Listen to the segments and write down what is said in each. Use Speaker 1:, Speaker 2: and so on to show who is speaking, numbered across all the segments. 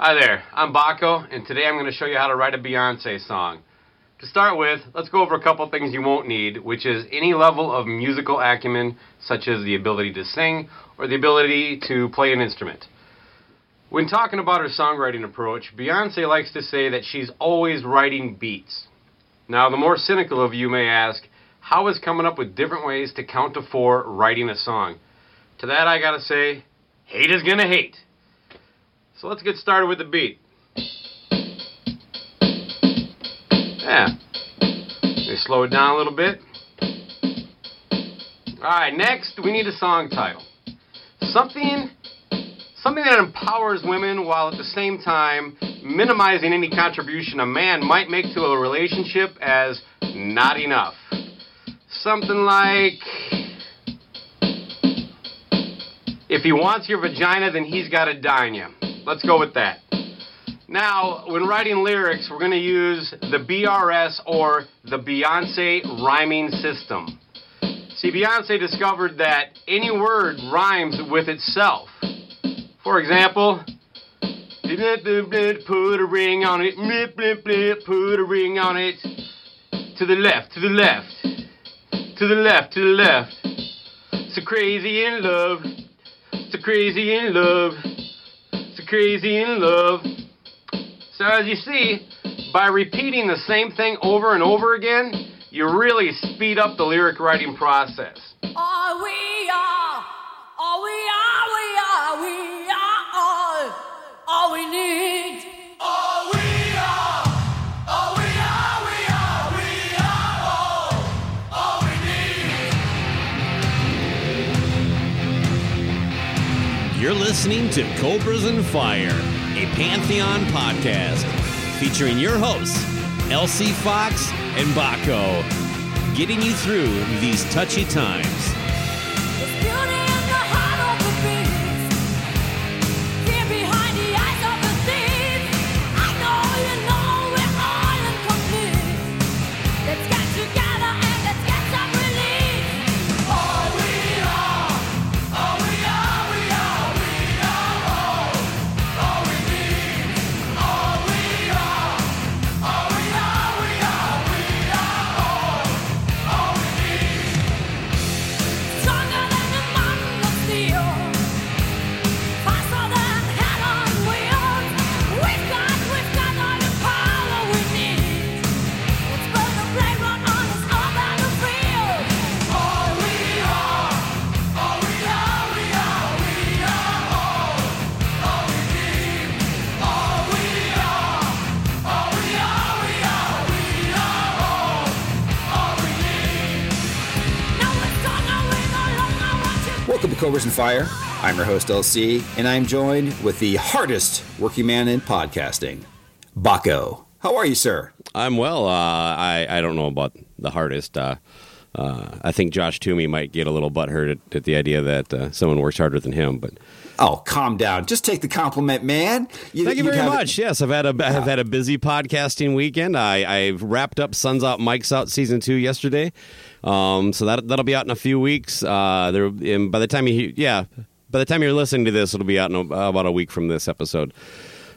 Speaker 1: Hi there, I'm Bakko, and today I'm going to show you how to write a Beyonce song. To start with, let's go over a couple things you won't need, which is any level of musical acumen, such as the ability to sing or the ability to play an instrument. When talking about her songwriting approach, Beyonce likes to say that she's always writing beats. Now, the more cynical of you may ask, how is coming up with different ways to count to four writing a song? To that, I gotta say, hate is gonna hate. So let's get started with the beat. Yeah. Me slow it down a little bit. Alright, next we need a song title. Something something that empowers women while at the same time minimizing any contribution a man might make to a relationship as not enough. Something like if he wants your vagina, then he's got to dine you. Let's go with that. Now, when writing lyrics, we're going to use the BRS or the Beyonce rhyming system. See, Beyonce discovered that any word rhymes with itself. For example, put a ring on it, put a ring on it, to the left, to the left, to the left, to the left. So crazy in love, so crazy in love crazy in love. So as you see, by repeating the same thing over and over again, you really speed up the lyric writing process.
Speaker 2: All we uh, are, all we are, we are, we are all, all we need. All
Speaker 3: You're listening to Cobras and Fire, a Pantheon podcast featuring your hosts, LC Fox and Bakko, getting you through these touchy times.
Speaker 4: Cobras and Fire. I'm your host, LC, and I'm joined with the hardest working man in podcasting, Bakko. How are you, sir?
Speaker 3: I'm well. Uh, I I don't know about the hardest. Uh, uh, I think Josh Toomey might get a little butthurt at, at the idea that uh, someone works harder than him. But
Speaker 4: Oh, calm down. Just take the compliment, man.
Speaker 3: thank you
Speaker 4: you'd
Speaker 3: very
Speaker 4: have-
Speaker 3: much. Yes, I've had a I've had a busy podcasting weekend. I I've wrapped up Suns Out, Mike's Out season two yesterday. Um, so that that'll be out in a few weeks. Uh, there and by the time you yeah. By the time you're listening to this, it'll be out in a, about a week from this episode.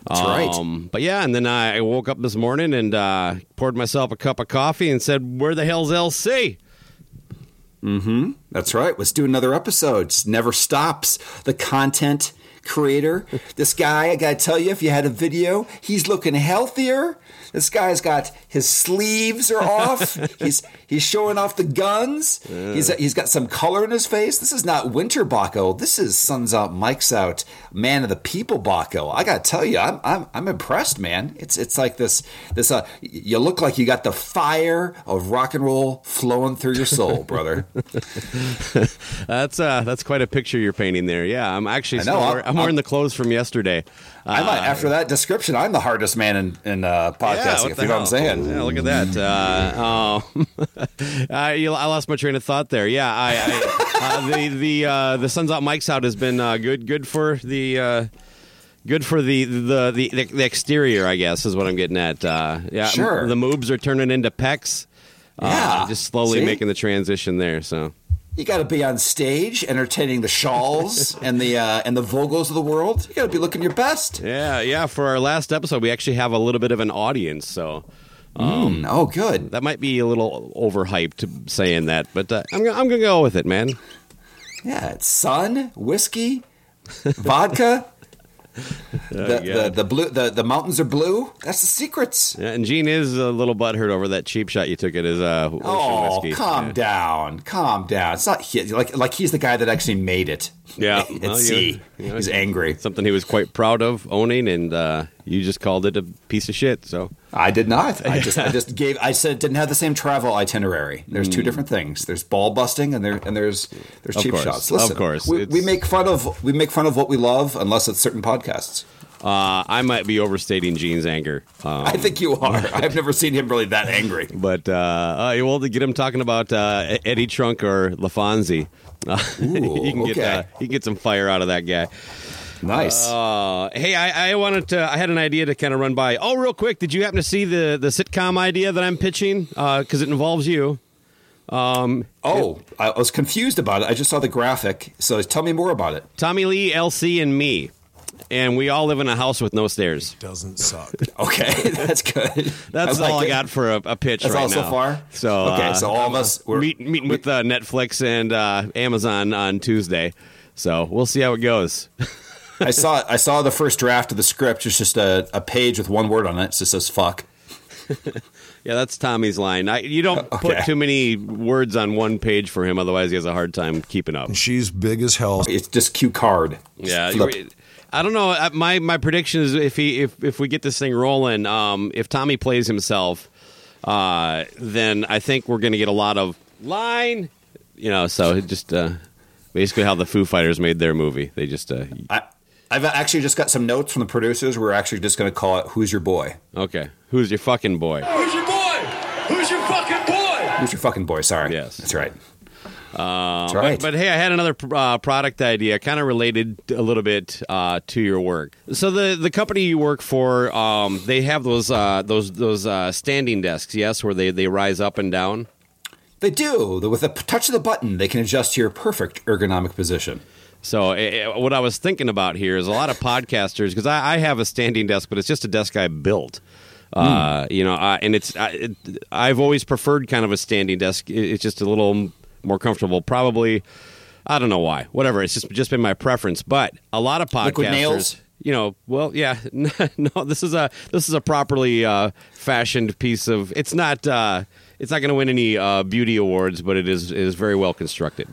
Speaker 4: That's right.
Speaker 3: Um, but yeah, and then I woke up this morning and uh, poured myself a cup of coffee and said, "Where the hell's LC?" Mhm.
Speaker 4: That's right. Let's do another episode. Just never stops. The content creator. This guy, I gotta tell you, if you had a video, he's looking healthier. This guy's got his sleeves are off. he's he's showing off the guns. He's he's got some color in his face. This is not winter Bakko. This is suns out, Mike's out, man of the people Bakko. I gotta tell you, I'm I'm I'm impressed, man. It's it's like this this uh you look like you got the fire of rock and roll flowing through your soul, brother.
Speaker 3: That's uh, that's quite a picture you're painting there. Yeah, I'm actually
Speaker 4: know, I'm-
Speaker 1: I'm wearing the clothes from yesterday.
Speaker 4: I might,
Speaker 1: Uh,
Speaker 4: after that description, I'm the hardest man in, in uh, podcasting.
Speaker 1: what
Speaker 4: if you know what I'm saying.
Speaker 1: Yeah, look at that. Uh, um, I, you- I lost my train of thought there. Yeah, I, I uh, the the uh, the Suns Out Mike's Out has been uh, good good for the. Uh, Good for the, the the the exterior, I guess, is what I'm getting at. Uh, yeah,
Speaker 4: Sure.
Speaker 1: The moves are turning into pecs.
Speaker 4: Yeah.
Speaker 1: uh, just slowly
Speaker 4: See?
Speaker 1: making the transition there. So
Speaker 4: You got to be on stage, entertaining the Shawls and the uh, and the Vogels of the world. You got to be looking your best.
Speaker 1: yeah, yeah. For our last episode, we actually have a little bit of an audience. So
Speaker 4: Mm, oh, good.
Speaker 1: that might be a little overhyped saying that, but uh, I'm I'm gonna go with it, man.
Speaker 4: Yeah, it's sun, whiskey, vodka. the, the the blue the, the mountains are blue. That's the secrets.
Speaker 1: Yeah, and Gene is a little butthurt over that cheap shot you took at his uh,
Speaker 4: Oh,
Speaker 1: whiskey.
Speaker 4: calm
Speaker 1: yeah.
Speaker 4: down, calm down. It's not he, like like he's the guy that actually made it.
Speaker 1: Yeah,
Speaker 4: at
Speaker 1: well,
Speaker 4: sea.
Speaker 1: you know,
Speaker 4: he's angry.
Speaker 1: Something he was quite proud of owning, and uh, you just called it a piece of shit. So
Speaker 4: I did not. I just I just gave. I said it didn't have the same travel itinerary. There's two different things. There's ball busting and there and there's there's
Speaker 1: Hmm. Of
Speaker 4: cheap
Speaker 1: course,
Speaker 4: shots.
Speaker 1: of course,
Speaker 4: we, we make fun of we make fun of what we love unless it's certain podcasts.
Speaker 1: uh, I might be overstating Gene's anger. Um,
Speaker 4: I think you are. I've never seen him really that angry.
Speaker 1: But uh, uh, well, to get him talking about uh, Eddie Trunk or LaFonzi, uh, you can get
Speaker 4: okay.
Speaker 1: uh, you can get some fire out of that guy.
Speaker 4: Nice.
Speaker 1: Uh, hey, I, I wanted to. I had an idea to kind of run by. Oh, real quick, did you happen to see the the sitcom idea that I'm pitching? Because it involves you.
Speaker 4: Um, oh, I was confused about it. I just saw the graphic. So tell me more about it.
Speaker 1: Tommy Lee, LC, and me, and we all live in a house with no stairs.
Speaker 5: Doesn't suck.
Speaker 4: Okay, that's good.
Speaker 1: That's
Speaker 4: like
Speaker 1: all I
Speaker 4: it.
Speaker 1: got for a, a pitch
Speaker 4: That's
Speaker 1: right
Speaker 4: all so
Speaker 1: now.
Speaker 4: far?
Speaker 1: So
Speaker 4: Okay,
Speaker 1: uh,
Speaker 4: so all of us- we're-
Speaker 1: meet, meeting with uh, Netflix and uh, Amazon on Tuesday. So we'll see how it goes.
Speaker 4: I saw I saw the first draft of the script. It's just a, a page with one word on it. It just says "fuck."
Speaker 1: Yeah, that's Tommy's line. I, you don't put too many words on one page for him, otherwise he has a hard time keeping up.
Speaker 5: She's big as hell.
Speaker 4: It's just cue card.
Speaker 1: Yeah,
Speaker 4: Flip.
Speaker 1: I don't know. Uh, My my prediction is if he if if we get this thing rolling, um, if Tommy plays himself, uh, then I think we're going to get a lot of line. You know, so just uh, basically how the Foo Fighters made their movie. They just uh,
Speaker 4: I, I've actually just got some notes from the producers. We're actually just going to call it "Who's Your Boy."
Speaker 1: okay. Who's your fucking boy?
Speaker 6: Who's your boy? Who's your fucking boy?
Speaker 4: Who's your fucking boy? Sorry.
Speaker 1: Yes.
Speaker 4: that's right.
Speaker 1: Uh,
Speaker 4: That's right.
Speaker 1: But, but hey, I had another uh, product idea, kind of related a little bit uh, to your work. So the the company you work for, um, they have those uh, those those uh, standing desks, yes, where they, they rise up and down.
Speaker 4: They do. With a touch of the button, they can adjust to your perfect ergonomic position.
Speaker 1: So eh, eh, what I was thinking about here is a lot of podcasters because I, I have a standing desk, but it's just a desk I built. Uh, you know, uh, and it's I, it, I've always preferred kind of a standing desk. It- It's just a little more comfortable. Probably, I don't know why. Whatever. It's just just been my preference. But a lot of podcasters,
Speaker 4: Liquid nails?
Speaker 1: you know, well, yeah, no, this is a this is a properly uh, fashioned piece of. It's not. Uh, it's not going to win any uh, beauty awards, but it is it is very well constructed.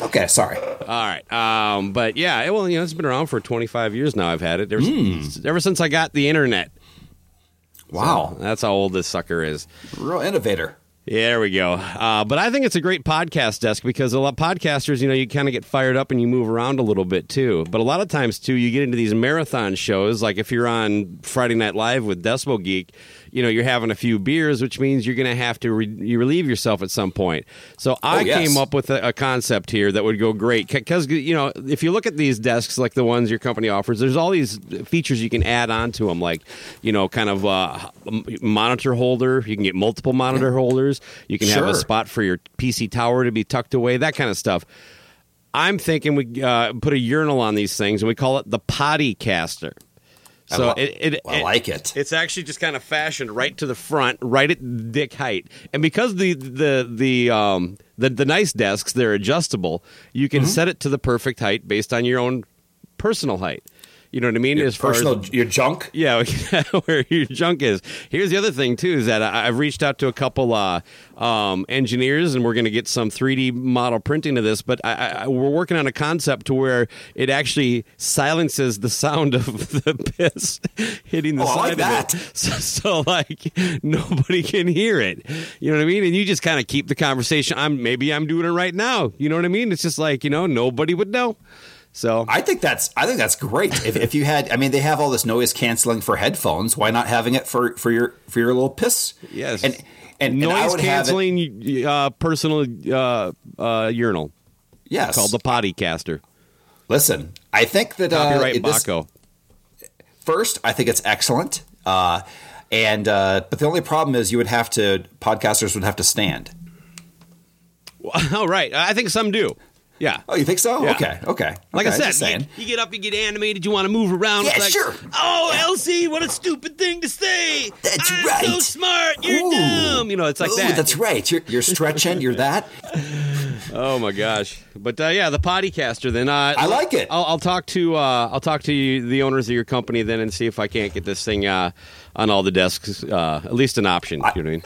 Speaker 4: Okay, sorry.
Speaker 1: All right. Um, but yeah, it, well, you know, it's been around for 25 years now. I've had it ever, ever since I got the internet.
Speaker 4: Wow,
Speaker 1: That's how old this sucker is.
Speaker 4: real innovator.
Speaker 1: Yeah, there we go. Uh, but I think it's a great podcast desk because a lot of podcasters, you know, you kind of get fired up and you move around a little bit too. But a lot of times too, you get into these marathon shows. Like if you're on Friday Night Live with Decibel Geek, you know, you're having a few beers, which means you're going to have to re- you relieve yourself at some point. So I
Speaker 4: Oh, yes.
Speaker 1: came up with a, a concept here that would go great because you know, if you look at these desks like the ones your company offers, there's all these features you can add on to them, like you know, kind of uh, monitor holder. You can get multiple monitor holders. You can have a spot for your PC tower to be tucked away. That kind of stuff. I'm thinking we uh, put a urinal on these things and we call it the potty caster.
Speaker 4: I
Speaker 1: So
Speaker 4: lo-
Speaker 1: it, it,
Speaker 4: I like it.
Speaker 1: It's actually just kind of fashioned right to the front, right at dick height, and because the the the um the, the nice desks they're adjustable, you
Speaker 4: Mm-hmm.
Speaker 1: can set it to the perfect height based on your own personal height. You know what I mean? as far
Speaker 4: Personal,
Speaker 1: as
Speaker 4: your junk.
Speaker 1: yeah, where your junk is. Here's the other thing too: is that I- I've reached out to a couple uh, um, engineers, and we're going to get some 3D model printing of this. But I, I, we're working on a concept to where it actually silences the sound of the piss hitting the
Speaker 4: Oh,
Speaker 1: side
Speaker 4: like
Speaker 1: of
Speaker 4: that.
Speaker 1: it, so, so like nobody can hear it. You know what I mean? And you just kind of keep the conversation. I'm maybe I'm doing it right now. You know what I mean? It's just like you know nobody would know. So
Speaker 4: I think that's I think that's great. if, if you had, I mean, they have all this noise canceling for headphones. Why not having it for for your for your little piss?
Speaker 1: yes,
Speaker 4: and and,
Speaker 1: noise canceling uh, personal uh, uh, urinal
Speaker 4: yes,
Speaker 1: called the potty caster.
Speaker 4: Listen, I think that uh,
Speaker 1: Copyright
Speaker 4: this-
Speaker 1: Bakko.
Speaker 4: first, I think it's excellent. Uh, and uh, but the only problem is you would have to podcasters would have to stand.
Speaker 1: Oh, right. I think some do. Yeah.
Speaker 4: Oh, you think so?
Speaker 1: Yeah.
Speaker 4: Okay, okay.
Speaker 1: Like
Speaker 4: Okay,
Speaker 1: I said, you, you get up, you get animated, you want to move around.
Speaker 4: Yeah,
Speaker 1: like,
Speaker 4: sure.
Speaker 1: Oh, LC, what a stupid thing to say.
Speaker 4: That's
Speaker 1: I'm
Speaker 4: right.
Speaker 1: so smart. You're
Speaker 4: Ooh.
Speaker 1: dumb. You know, it's like
Speaker 4: Ooh,
Speaker 1: that.
Speaker 4: That's right. You're, you're stretching. You're that.
Speaker 1: Oh my gosh! But uh, yeah, the pottycaster. Then uh,
Speaker 4: I like it.
Speaker 1: I'll, I'll talk to uh, I'll talk to you, the owners of your company then and see if I can't get this thing uh, on all the desks. Uh, at least an option. you know what I mean?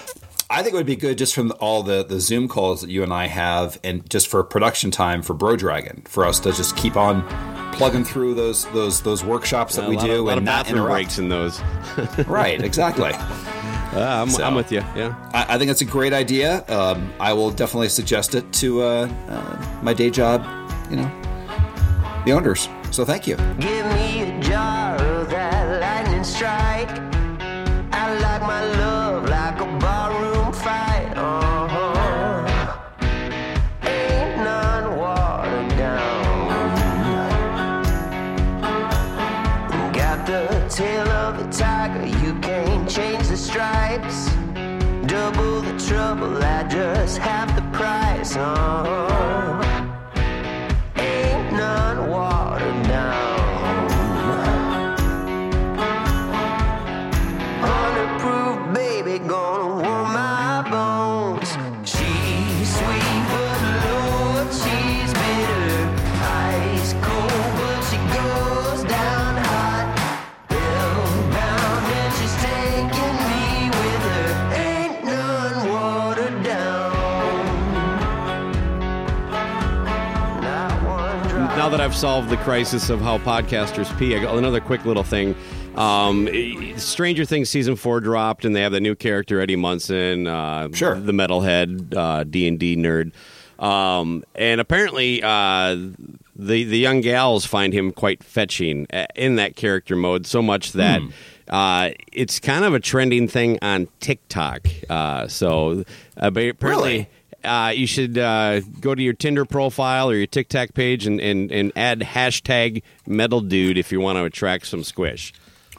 Speaker 4: I think it would be good just from all the, the Zoom calls that you and I have, and just for production time for Bro Dragon, for us to just keep on plugging through those those those workshops that we do
Speaker 1: of,
Speaker 4: and
Speaker 1: of
Speaker 4: not
Speaker 1: bathroom
Speaker 4: interrupt.
Speaker 1: breaks in those.
Speaker 4: Right, exactly.
Speaker 1: Uh, I'm,
Speaker 4: So-
Speaker 1: I'm with you. Yeah.
Speaker 4: I, I think it's a great idea. Um, I will definitely suggest it to uh, uh, my day job, you know, the owners. So thank you.
Speaker 5: Give me a jar of that lightning strike. I like my love tail of a tiger, you can't change the stripes. Double the trouble at just half the price. Uh-huh. Ain't
Speaker 1: I've solved the crisis of how podcasters pee, I got another quick little thing. Um, Stranger Things season four dropped, and they have the new character Eddie Munson, uh,
Speaker 4: Sure.
Speaker 1: the metalhead uh, D and D nerd, um, and apparently uh, the the young gals find him quite fetching uh, in that character mode, so much that. Uh, it's kind of a trending thing on TikTok. Uh, so uh, apparently,
Speaker 4: Really?
Speaker 1: Uh, you should uh, go to your Tinder profile or your TikTok page and, and, and add hashtag metal dude if you want to attract some squish.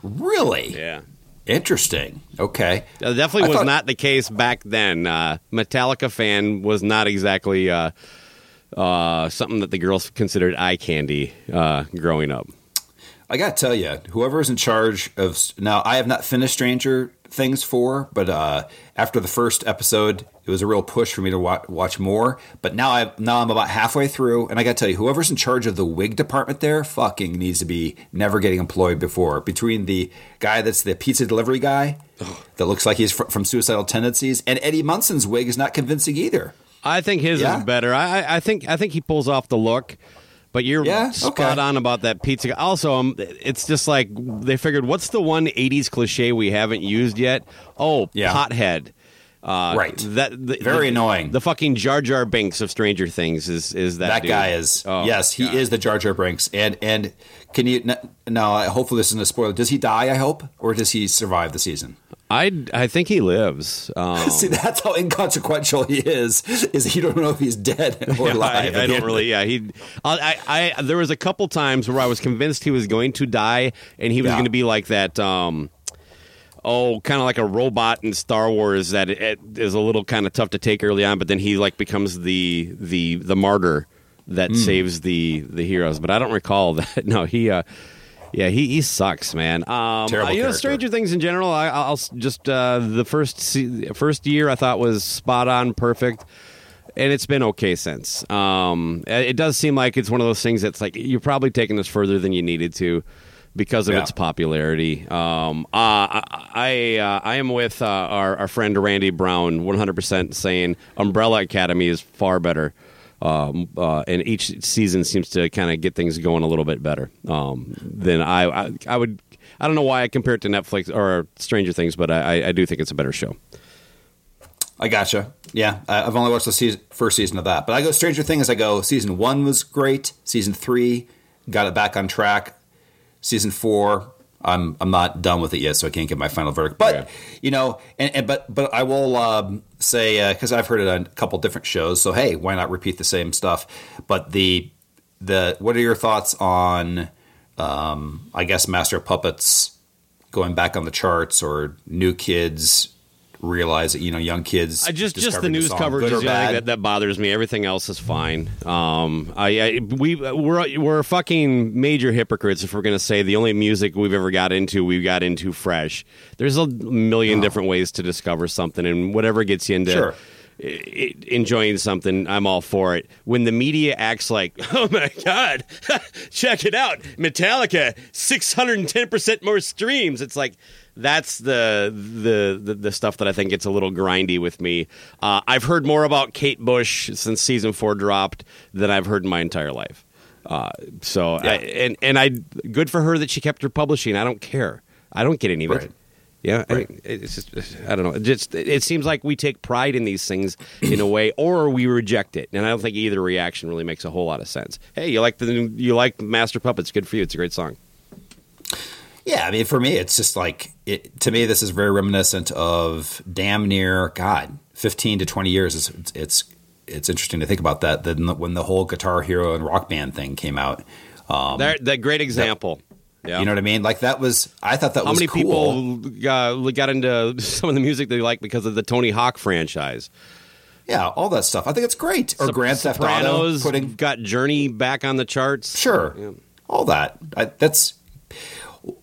Speaker 4: Really
Speaker 1: Yeah.
Speaker 4: interesting. Okay,
Speaker 1: That definitely
Speaker 4: I
Speaker 1: was
Speaker 4: thought-
Speaker 1: not the case back then. Uh, Metallica fan was not exactly uh, uh, something that the girls considered eye candy uh, growing up.
Speaker 4: I gotta tell you, whoever's in charge of now, I have not finished Stranger Things for, but uh, after the first episode, it was a real push for me to watch, watch more. But now I now I'm about halfway through, and I gotta tell you, whoever's in charge of the wig department there, fucking needs to be never getting employed before. Between the guy that's the pizza delivery guy that looks like he's fr- from Suicidal Tendencies, and Eddie Munson's wig is not convincing either.
Speaker 1: I think his
Speaker 4: Yeah?
Speaker 1: is better. I- I think I think he pulls off the look, but you're
Speaker 4: Yeah?
Speaker 1: spot
Speaker 4: Okay.
Speaker 1: on about that pizza. Also, um, it's just like they figured, what's the one '80s cliche we haven't used yet? Oh,
Speaker 4: Yeah.
Speaker 1: pothead. Uh,
Speaker 4: Right.
Speaker 1: That the,
Speaker 4: Very
Speaker 1: the-
Speaker 4: annoying.
Speaker 1: The fucking Jar Jar Binks of Stranger Things is is that
Speaker 4: That
Speaker 1: dude.
Speaker 4: guy is
Speaker 1: Oh,
Speaker 4: yes, he
Speaker 1: God.
Speaker 4: is the Jar Jar Binks And and can you n- no? Hopefully this isn't a spoiler. Does he die? I hope, or does he survive the season?
Speaker 1: I I think he lives. Um,
Speaker 4: See, that's how inconsequential he is. Is you don't know if he's dead or
Speaker 1: Yeah,
Speaker 4: alive.
Speaker 1: I, I don't really. Yeah, he. I, I. There was a couple times where I was convinced he was going to die, and he was
Speaker 4: Yeah.
Speaker 1: going to be like that. Um, oh, kind of like a robot in Star Wars that it, it is a little kind of tough to take early on, but then he like becomes the the the martyr that
Speaker 4: Hmm.
Speaker 1: saves the the heroes. But I don't recall that. No, he. Uh, yeah, he, he sucks, man. Um,
Speaker 4: Terrible
Speaker 1: uh, you know,
Speaker 4: character.
Speaker 1: Stranger Things in general. I, I'll just uh, the first se- first year I thought was spot on, perfect and it's been okay since. Um, it does seem like it's one of those things that's like you're probably taking this further than you needed to because of
Speaker 4: Yeah.
Speaker 1: its popularity. Um, uh, I I, uh, I am with uh, our, our friend Randy Brown, 100% saying Umbrella Academy is far better. Um, uh, and each season seems to kind of get things going a little bit better um, than I, I. I would. I don't know why I compare it to Netflix or Stranger Things, but I, I do think it's a better show.
Speaker 4: I gotcha. Yeah, I've only watched the season, first season of that, but I go Stranger Things. I go season one was great. Season three got it back on track. Season four, I'm I'm not done with it yet, so I can't give my final verdict. But
Speaker 1: Okay.
Speaker 4: you know, and, and but but I will um, say because I've heard it on a couple different shows. So hey, why not repeat the same stuff? But the the what are your thoughts on? Um, I guess Master of Puppets going back on the charts or new kids realize that you know young kids
Speaker 1: I just just the news
Speaker 4: song,
Speaker 1: coverage is the only thing
Speaker 4: bad.
Speaker 1: that, that bothers me. Everything else is fine. Um, I, I we we're we're fucking major hypocrites if we're gonna say the only music we've ever got into we got into fresh. There's a million different ways to discover something, and whatever gets you into.
Speaker 4: Sure.
Speaker 1: Enjoying something, I'm all for it. When the media acts like, "Oh my god, check it out, Metallica, 610 percent more streams," it's like that's the, the the the stuff that I think gets a little grindy with me. Uh, I've heard more about Kate Bush since season four dropped than I've heard in my entire life. Uh, so I, and and I good for her that she kept her publishing. I don't care. I don't get any of it. Yeah,
Speaker 4: Right.
Speaker 1: I, it's just I don't know. It just it seems like we take pride in these things in a way, or we reject it, and I don't think either reaction really makes a whole lot of sense. Hey, you like the new- you like Master Puppets? Good for you. It's a great song.
Speaker 4: Yeah, I mean, for me, it's just like it, to me, this is very reminiscent of damn near God, fifteen to twenty years. It's it's it's interesting to think about that. Then when the whole Guitar Hero and Rock Band thing came out, um,
Speaker 1: that that great example. Yeah.
Speaker 4: you know what I mean? Like that was I thought that was cool.
Speaker 1: How
Speaker 4: was
Speaker 1: many
Speaker 4: cool.
Speaker 1: people got, got into some of the music they like because of the Tony Hawk franchise?
Speaker 4: Yeah, all that stuff. I think it's great. Or Grand Theft Auto putting
Speaker 1: got Journey back on the charts.
Speaker 4: Sure.
Speaker 1: Yeah.
Speaker 4: All that. I, that's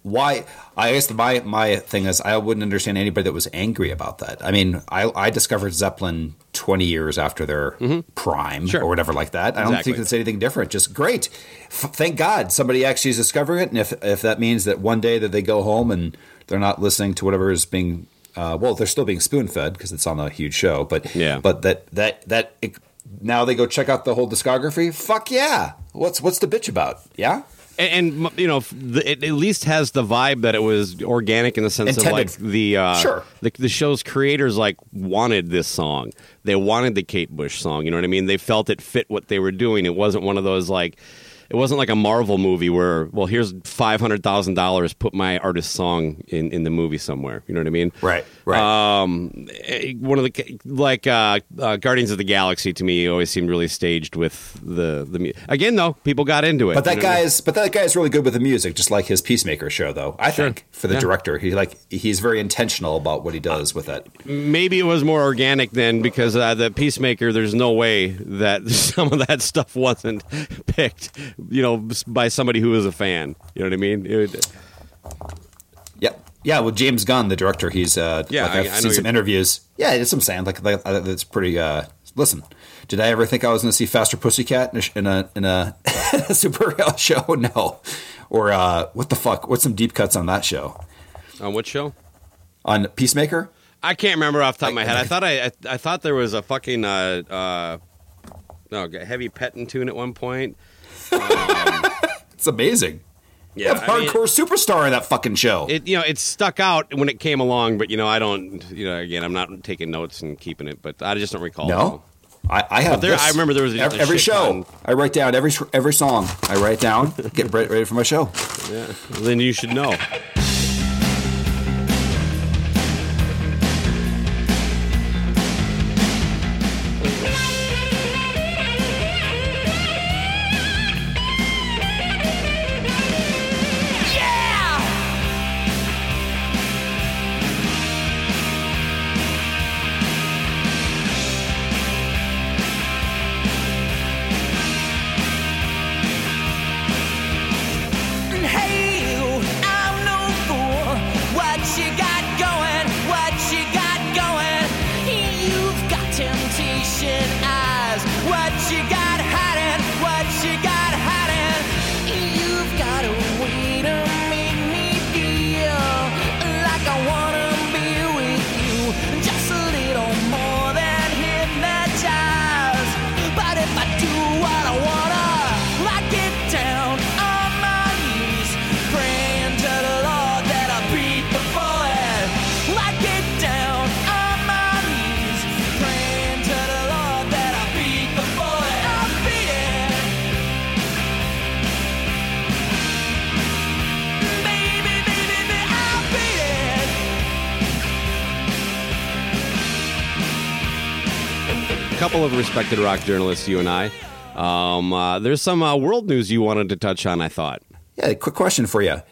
Speaker 4: why I guess my my thing is I wouldn't understand anybody that was angry about that. I mean, I I discovered Zeppelin 20 years after their prime
Speaker 1: Mm-hmm. Sure.
Speaker 4: or whatever like that. I don't think it's anything different. Just great. F- thank God somebody actually is discovering it and if if that means that one day that they go home and they're not listening to whatever is being uh, well, they're still being spoon fed because it's on a huge show, but
Speaker 1: Yeah.
Speaker 4: but that that that now they go check out the whole discography. Fuck yeah! What's what's the bitch about? Yeah,
Speaker 1: and, and you know the, it at least has the vibe that it was organic in the sense
Speaker 4: Intended.
Speaker 1: of like the uh,
Speaker 4: Sure.
Speaker 1: the, the show's creators like wanted this song. They wanted the Kate Bush song you know what I mean? They felt it fit what they were doing. It wasn't one of those like it wasn't like a Marvel movie where well here's five hundred thousand dollars put my artist song in, in the movie somewhere you know what I mean?
Speaker 4: Right, right.
Speaker 1: um eh, one of the like uh, uh Guardians of the Galaxy to me always seemed really staged with the the mu- again though people got into it
Speaker 4: But that
Speaker 1: know
Speaker 4: guy is, but that guy is really good with the music, just like his Peacemaker show, though. I think for the
Speaker 1: Yeah.
Speaker 4: director, he like he's very intentional about what he does with it.
Speaker 1: maybe it was more organic then because uh, the peacemaker there's no way that some of that stuff wasn't picked you know by somebody who was a fan you know what i mean It
Speaker 4: Yep. Yeah, well, James Gunn, the director, he's uh,
Speaker 1: Yeah,
Speaker 4: like,
Speaker 1: I-
Speaker 4: I've
Speaker 1: I
Speaker 4: seen some
Speaker 1: you're-
Speaker 4: interviews. Yeah, it's what I'm saying. Like, like uh, it's pretty. Uh, listen, did I ever think I was going to see Faster Pussycat in a in a, in a, superhero show? No. Or uh, what the fuck? What's some deep cuts on that show?
Speaker 1: on what show
Speaker 4: On Peacemaker?
Speaker 1: i can't remember off the top of my head i thought i i, I thought there was a fucking uh uh no heavy petting tune at one point
Speaker 4: It's amazing.
Speaker 1: Yeah
Speaker 4: you have
Speaker 1: I mean,
Speaker 4: hardcore superstar in that fucking show.
Speaker 1: it you know it stuck out when it came along but you know i don't you know again i'm not taking notes and keeping it but i just don't recall
Speaker 4: no, I, I have.
Speaker 1: There-. I remember there was a-
Speaker 4: every, every show.
Speaker 1: ton.
Speaker 4: I write down every every song. I write down. Get ready, ready for my show.
Speaker 1: yeah then you should know couple of respected rock journalists, you and I. Um, uh, there's some uh, world news you wanted to touch on. I thought.
Speaker 4: Yeah, quick question for you.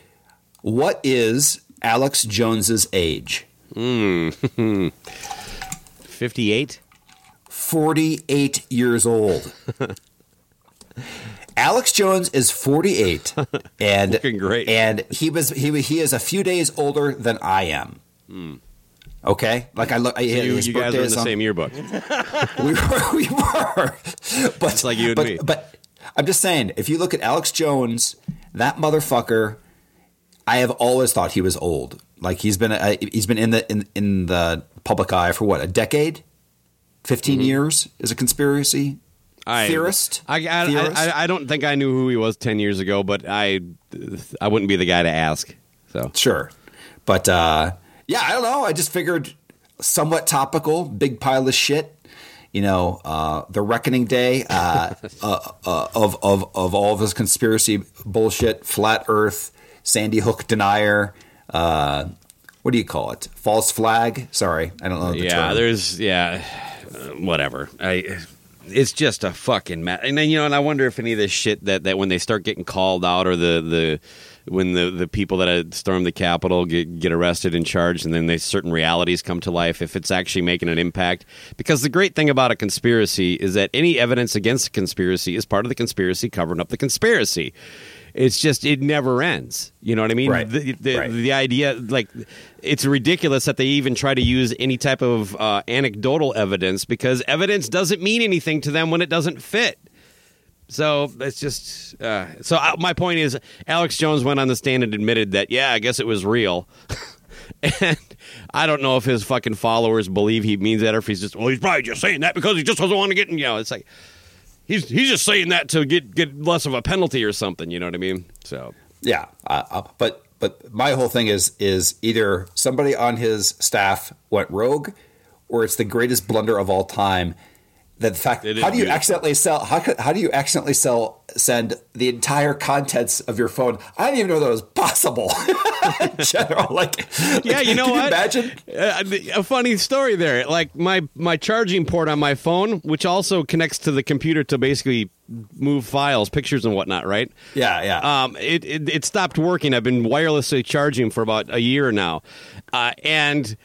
Speaker 4: What is Alex Jones's age?
Speaker 1: 58.
Speaker 4: 48 years old. Alex Jones is 48 and
Speaker 1: Looking great.
Speaker 4: and he was he he is a few days older than I am. Okay? Like I look I.
Speaker 1: You, you guys are in the
Speaker 4: on-
Speaker 1: same yearbook.
Speaker 4: we were, we were. But
Speaker 1: It's like you and
Speaker 4: but,
Speaker 1: me.
Speaker 4: But I'm just saying, if you look at Alex Jones, that motherfucker, I have always thought he was old. Like he's been a, he's been in the in, in the public eye for what a decade, 15 years is a conspiracy
Speaker 1: Mm-hmm. I,
Speaker 4: theorist.
Speaker 1: I, I,
Speaker 4: Theorist?
Speaker 1: I, I don't think I knew who he was 10 years ago, but I, I wouldn't be the guy to ask. So
Speaker 4: Sure. But uh, yeah, I don't know. I just figured somewhat topical, big pile of shit. You know, uh, the reckoning day uh, uh, uh, of, of, of all of this conspiracy bullshit, flat earth, Sandy Hook denier. Uh, what do you call it? False flag? Sorry, I don't know. The
Speaker 1: yeah,
Speaker 4: term.
Speaker 1: there's yeah, whatever. I it's just a fucking mess. And then you know, and I wonder if any of this shit that that when they start getting called out or the the when the the people that had stormed the Capitol get get arrested and charged, and then they certain realities come to life, if it's actually making an impact. Because the great thing about a conspiracy is that any evidence against a conspiracy is part of the conspiracy covering up the conspiracy. It's just it never ends. You know what I mean?
Speaker 4: Right.
Speaker 1: The, the,
Speaker 4: Right.
Speaker 1: the idea like it's ridiculous that they even try to use any type of uh, anecdotal evidence because evidence doesn't mean anything to them when it doesn't fit. So it's just uh, so. Uh, my point is, Alex Jones went on the stand and admitted that yeah, I guess it was real. and I don't know if his fucking followers believe he means that or if he's just well, he's probably just saying that because he just doesn't want to get in. You know, it's like he's he's just saying that to get get less of a penalty or something. You know what I mean? So
Speaker 4: Yeah, uh, but but my whole thing is is either somebody on his staff went rogue, or it's the greatest blunder of all time. That the fact, how do you accidentally sell? How how do you accidentally sell send the entire contents of your phone? I didn't even know that was possible. In general, like
Speaker 1: Yeah,
Speaker 4: like,
Speaker 1: you know
Speaker 4: can
Speaker 1: what?
Speaker 4: imagine?
Speaker 1: Uh, a funny story there. Like my my charging port on my phone, which also connects to the computer to basically move files, pictures, and whatnot. Right?
Speaker 4: Yeah, yeah.
Speaker 1: Um, it, it it stopped working. I've been wirelessly charging for about a year now, uh, and.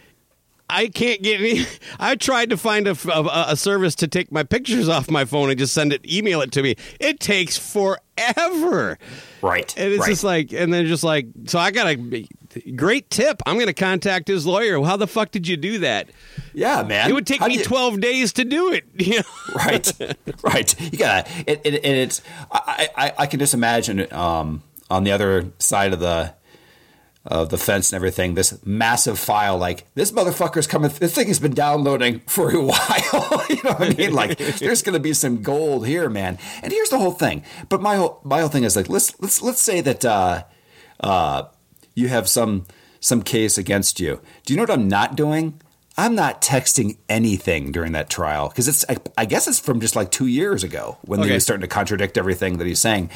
Speaker 1: I can't get any. I tried to find a, a, a service to take my pictures off my phone and just send it, email it to me. It takes forever.
Speaker 4: right.
Speaker 1: And it's
Speaker 4: right.
Speaker 1: just like, and they're just like, so I got a great tip. I'm going to contact his lawyer. How the fuck did you do that?
Speaker 4: yeah, man.
Speaker 1: It would take
Speaker 4: How
Speaker 1: me
Speaker 4: you-
Speaker 1: 12 days to do it. You know?
Speaker 4: right right you gotta it, it, and it's I, I i can just imagine um on the other side of the of the fence and everything this massive file like this motherfucker's coming this thing has been downloading for a while you know what i mean like there's gonna be some gold here man and here's the whole thing but my whole my whole thing is like let's let's let's say that uh uh you have some some case against you do you know what i'm not doing I'm not texting anything during that trial because it's. I, I guess it's from just like two years ago when he
Speaker 1: Okay.
Speaker 4: was starting to contradict everything that he's saying.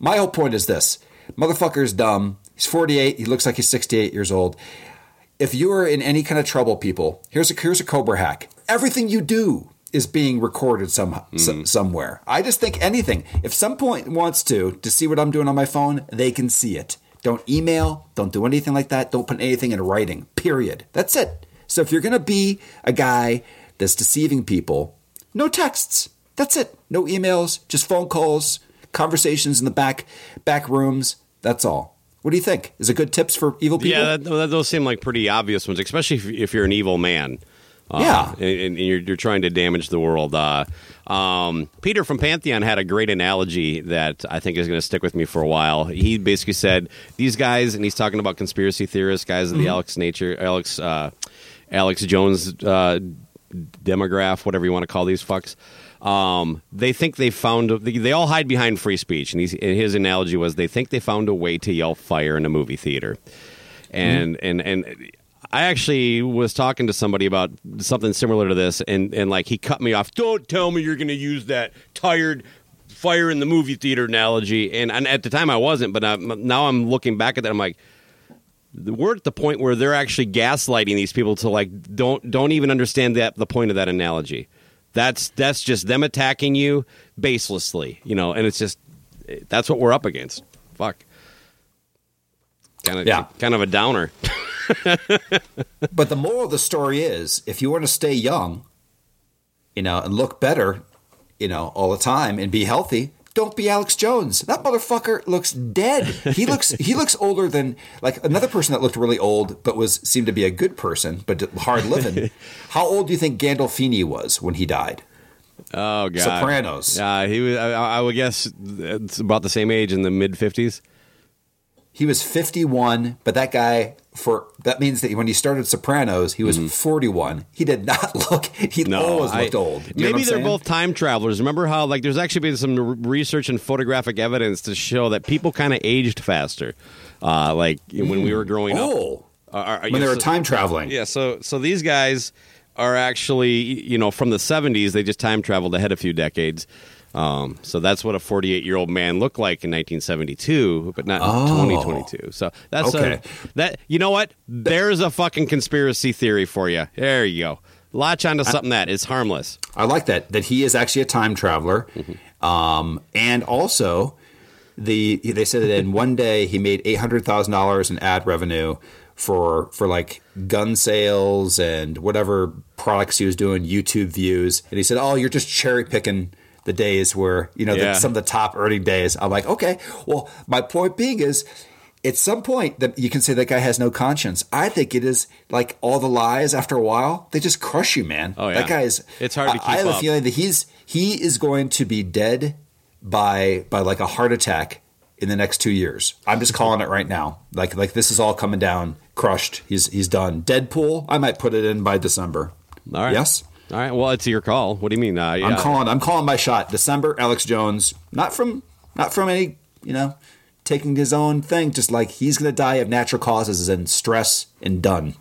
Speaker 4: My whole point is this: motherfucker's dumb. He's 48. He looks like he's 68 years old. If you are in any kind of trouble, people, here's a here's a Cobra hack. Everything you do is being recorded some, some mm. somewhere. I just think anything. If some point wants to to see what I'm doing on my phone, they can see it. Don't email. Don't do anything like that. Don't put anything in writing. Period. That's it. So if you're gonna be a guy that's deceiving people, no texts. That's it. No emails. Just phone calls, conversations in the back back rooms. That's all. What do you think? Is it good tips for evil people?
Speaker 1: Yeah, that, that- those seem like pretty obvious ones, especially if, if you're an evil man. Uh,
Speaker 4: Yeah.
Speaker 1: and, and you're, you're trying to damage the world. Uh, um, Peter from Pantheon had a great analogy that I think is going to stick with me for a while. He basically said these guys, and he's talking about conspiracy theorists, guys of the Alex Nature, Alex, uh, Alex Jones uh, demograph, whatever you want to call these fucks. Um, they think they found. They, all hide behind free speech, and, and his analogy was they think they found a way to yell fire in a movie theater, and and and. I actually was talking to somebody about something similar to this, and, and like he cut me off. Don't tell me you're going to use that tired fire in the movie theater analogy. And, and at the time I wasn't, but i now I'm looking back at that. I'm like, we're at the point where they're actually gaslighting these people to like don't don't even understand that the point of that analogy. That's that's just them attacking you baselessly, you know, and it's just that's what we're up against. Fuck. Kind of
Speaker 4: Yeah.
Speaker 1: kind of a downer.
Speaker 4: But the moral of the story is if you want to stay young, you know, and look better, you know, all the time and be healthy, don't be Alex Jones. That motherfucker looks dead. He looks he looks older than like another person that looked really old but was seemed to be a good person but hard living. How old do you think Gandolfini was when he died?
Speaker 1: Oh god.
Speaker 4: Sopranos.
Speaker 1: Uh, he was I, I would guess it's about the same age in the mid 50s.
Speaker 4: He was 51, but that guy for that means that when he started Sopranos, he was 41. He did not look he
Speaker 1: Mm-hmm. No,
Speaker 4: always
Speaker 1: I-
Speaker 4: looked old. You
Speaker 1: maybe they're
Speaker 4: saying?
Speaker 1: both time travelers. Remember how like there's actually been some research and photographic evidence to show that people kind of aged faster. Uh, like when we were growing up.
Speaker 4: Oh.
Speaker 1: Uh, are-
Speaker 4: When
Speaker 1: yeah,
Speaker 4: they were
Speaker 1: so-
Speaker 4: time traveling.
Speaker 1: Yeah, so so these guys are actually you know from the 70s. They just time traveled ahead a few decades. Um, so that's what a 48 year old man looked like in 1972, but not in 2022. So that's
Speaker 4: Okay.
Speaker 1: a, that. You know what? There's a fucking conspiracy theory for you. There you go. Latch onto something that is harmless.
Speaker 4: I like that that he is actually a time traveler, um, and also the they said that in one day he made eight hundred thousand dollars in ad revenue for for like gun sales and whatever products he was doing, YouTube views, and he said, "Oh, you're just cherry picking." The days where you know
Speaker 1: Yeah.
Speaker 4: the, some of the top earning days, I'm like, okay. Well, my point being is, at some point that you can say that guy has no conscience. I think it is like all the lies. After a while, they just crush you, man.
Speaker 1: Oh, yeah.
Speaker 4: that guy is.
Speaker 1: It's hard to
Speaker 4: I-
Speaker 1: keep
Speaker 4: I have
Speaker 1: up.
Speaker 4: a feeling that he's he is going to be dead by by like a heart attack in the next two years. I'm just calling it right now. Like like this is all coming down, crushed. He's he's done. Deadpool. I might put it in by December.
Speaker 1: All right.
Speaker 4: Yes.
Speaker 1: All right. Well, it's your call. What do you mean? Uh, yeah.
Speaker 4: I'm calling. I'm calling my shot. December. Alex Jones. Not from not from any you know taking his own thing. Just like he's going to die of natural causes and stress and done.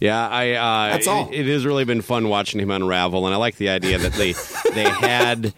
Speaker 1: Yeah, I. Uh,
Speaker 4: That's all.
Speaker 1: It, it has really been fun watching him unravel, and I like the idea that they they had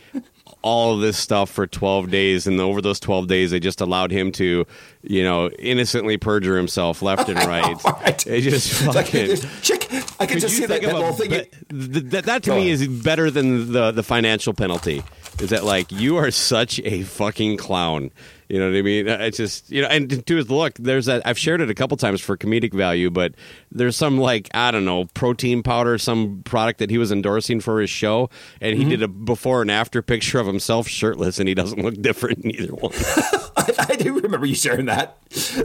Speaker 1: all of this stuff for 12 days, and over those 12 days, they just allowed him to, you know, innocently perjure himself left and right.
Speaker 4: Right.
Speaker 1: It just
Speaker 4: like,
Speaker 1: fucking.
Speaker 4: chick, I can
Speaker 1: Could
Speaker 4: just see that,
Speaker 1: of
Speaker 4: thing.
Speaker 1: th- th- that to
Speaker 4: Go
Speaker 1: me
Speaker 4: on.
Speaker 1: is better than the the financial penalty. Is that like you are such a fucking clown? You know what I mean? It's just you know, and to his look, there's that I've shared it a couple times for comedic value, but there's some like I don't know protein powder, some product that he was endorsing for his show, and he
Speaker 4: Mm-hmm.
Speaker 1: did a before and after picture of himself shirtless, and he doesn't look different in either one.
Speaker 4: I, I do remember you sharing that.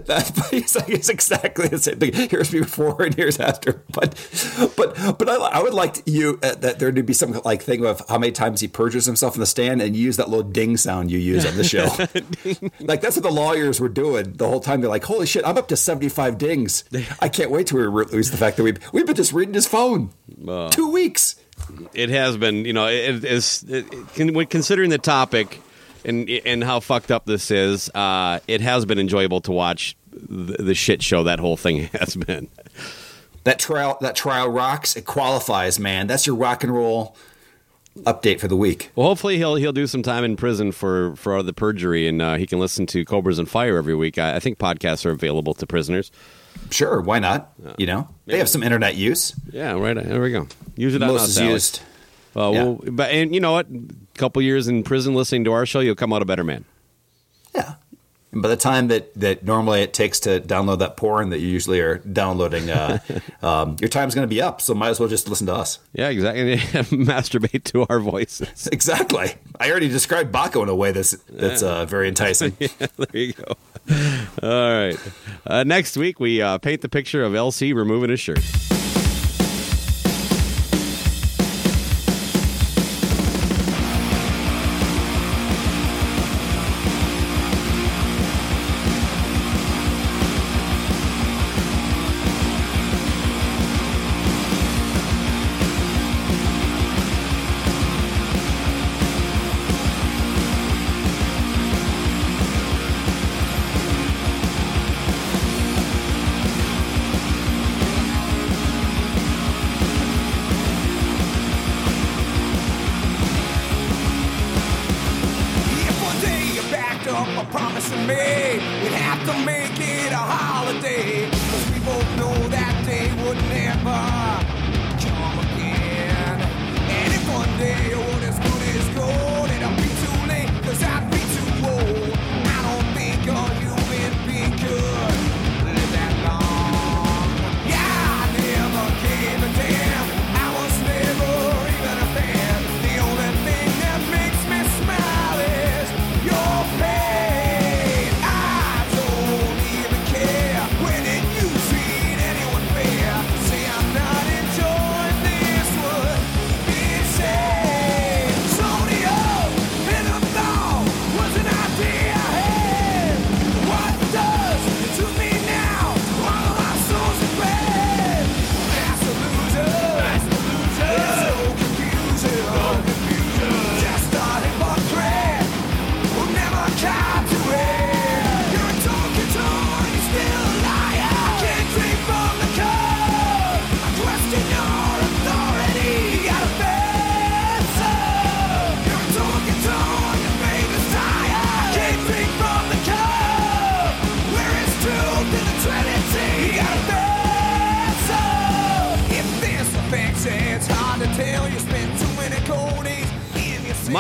Speaker 4: That it's, like, it's exactly the same thing. Here's before and here's after. But but but I, I would like to, you uh, that there to be some like thing of how many times he perjures himself in the stand and you use that little ding sound you use on the show. like that's what the lawyers were doing the whole time. They're like, holy shit, I'm up to 75 dings. I can't wait till we release the fact that we we've been just reading his phone two weeks.
Speaker 1: it has been, you know, it, it's it, it- when considering the topic and and how fucked up this is. Uh, it has been enjoyable to watch the, the shit show that whole thing has been.
Speaker 4: That trial that trial rocks. It qualifies, man. That's your rock and roll update for the week.
Speaker 1: Well, hopefully he'll he'll do some time in prison for for the perjury, and uh, he can listen to Cobras and Fire every week. I, I think podcasts are available to prisoners.
Speaker 4: Sure, why not? You know, they have some internet use.
Speaker 1: Yeah, right. There we go. Use it on
Speaker 4: Most
Speaker 1: us,
Speaker 4: is used.
Speaker 1: Uh,
Speaker 4: Yeah.
Speaker 1: well, but and you know what? Couple years in prison listening to our show, you'll come out a better man.
Speaker 4: Yeah. And by the time that, that normally it takes to download that porn that you usually are downloading, uh, um, your time's going to be up. So might as well just listen to us.
Speaker 1: Yeah, exactly. Masturbate to our voices.
Speaker 4: Exactly. I already described Bakko in a way that's that's uh, very enticing.
Speaker 1: yeah, there you go. All right. Uh, next week, we uh, paint the picture of LC removing his shirt.
Speaker 7: To make it a holiday. Cause we both know that day would never come again. someday when it's good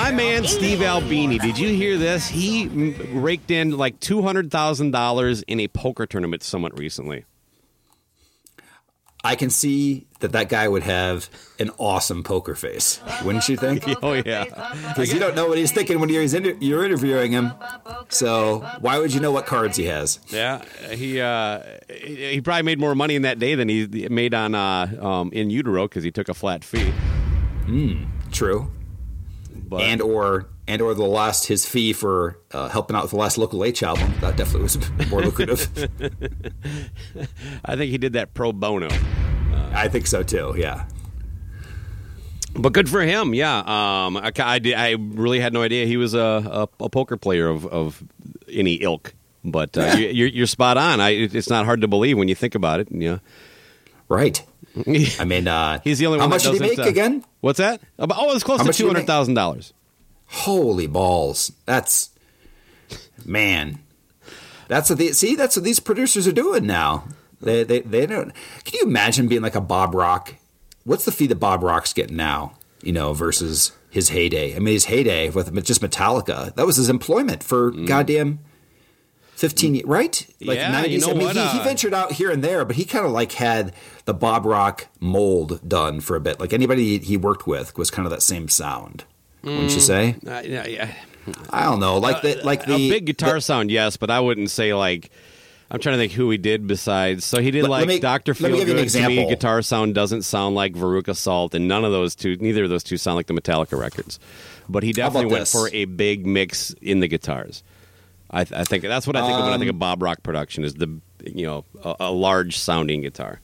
Speaker 7: My
Speaker 1: man Steve Albini, did you hear this? He raked in like two hundred thousand dollars in a poker tournament somewhat recently.
Speaker 4: I can see that that guy would have an awesome poker face, wouldn't you think?
Speaker 1: Oh yeah,
Speaker 4: Because you don't know what he's thinking when you're, inter- you're interviewing him. So why would you know what cards he has?
Speaker 1: yeah. He uh, he probably made more money in that day than he made on uh, um, in utero because he took a flat fee.
Speaker 4: True.
Speaker 1: But
Speaker 4: And or and or the last his fee for uh, helping out with the last local H album. That definitely was more lucrative.
Speaker 1: I think he did that pro bono.
Speaker 4: I think so too. Yeah.
Speaker 1: But good for him, yeah. Um, I, I, I really had no idea he was a, a, a poker player of, of any ilk. But uh, you, you're, you're spot on. I, it's not hard to believe when you think about it. Yeah,
Speaker 4: Right. I mean, uh,
Speaker 1: he's the only one.
Speaker 4: how
Speaker 1: much
Speaker 4: did he make
Speaker 1: uh,
Speaker 4: again?
Speaker 1: What's that? About, oh, it was close
Speaker 4: How
Speaker 1: to two hundred thousand dollars.
Speaker 4: Holy balls! That's man. That's what they see. That's what these producers are doing now. They they they don't. Can you imagine being like a Bob Rock? What's the fee that Bob Rock's getting now? You know, versus his heyday. I mean, his heyday with just Metallica. That was his employment for goddamn. 15 years, right? Like
Speaker 1: Mm. Yeah, you know
Speaker 4: I mean,
Speaker 1: what,
Speaker 4: he, he
Speaker 1: uh,
Speaker 4: ventured out here and there, but he kind of like had the Bob Rock mold done for a bit. Like anybody he worked with was kind of that same sound. Wouldn't you say?
Speaker 1: Uh, yeah, yeah.
Speaker 4: I don't know, like the like the
Speaker 1: a big guitar
Speaker 4: the-
Speaker 1: sound, yes, but I wouldn't say like. I'm trying to think who he did besides. So he did
Speaker 4: Let-
Speaker 1: like Doctor
Speaker 4: let me an
Speaker 1: Feelgood. To me, guitar sound doesn't sound like Veruca Salt, and none of those two, neither of those two, sound like the Metallica records. But he definitely went
Speaker 4: this?
Speaker 1: for a big mix in the guitars. I, I think that's what I think of when I think
Speaker 4: Um,
Speaker 1: of Bob Rock production is the you know a, a large sounding guitar.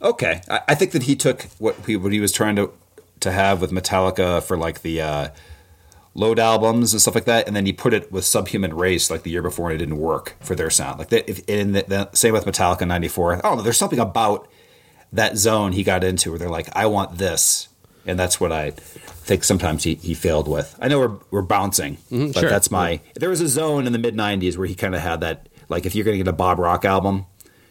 Speaker 4: Okay, I, I think that he took what he what he was trying to to have with Metallica for like the uh, load albums and stuff like that, and then he put it with Subhuman Race like the year before, and it didn't work for their sound. Like that, if, the, the same with Metallica '94. I don't know. There's something about that zone he got into where they're like, I want this, and that's what I think sometimes he, he failed with. I know we're we're bouncing, but
Speaker 1: Mm-hmm, sure.
Speaker 4: that's my. There was a zone in the mid '90s where he kind of had that. Like if you're going to get a Bob Rock album,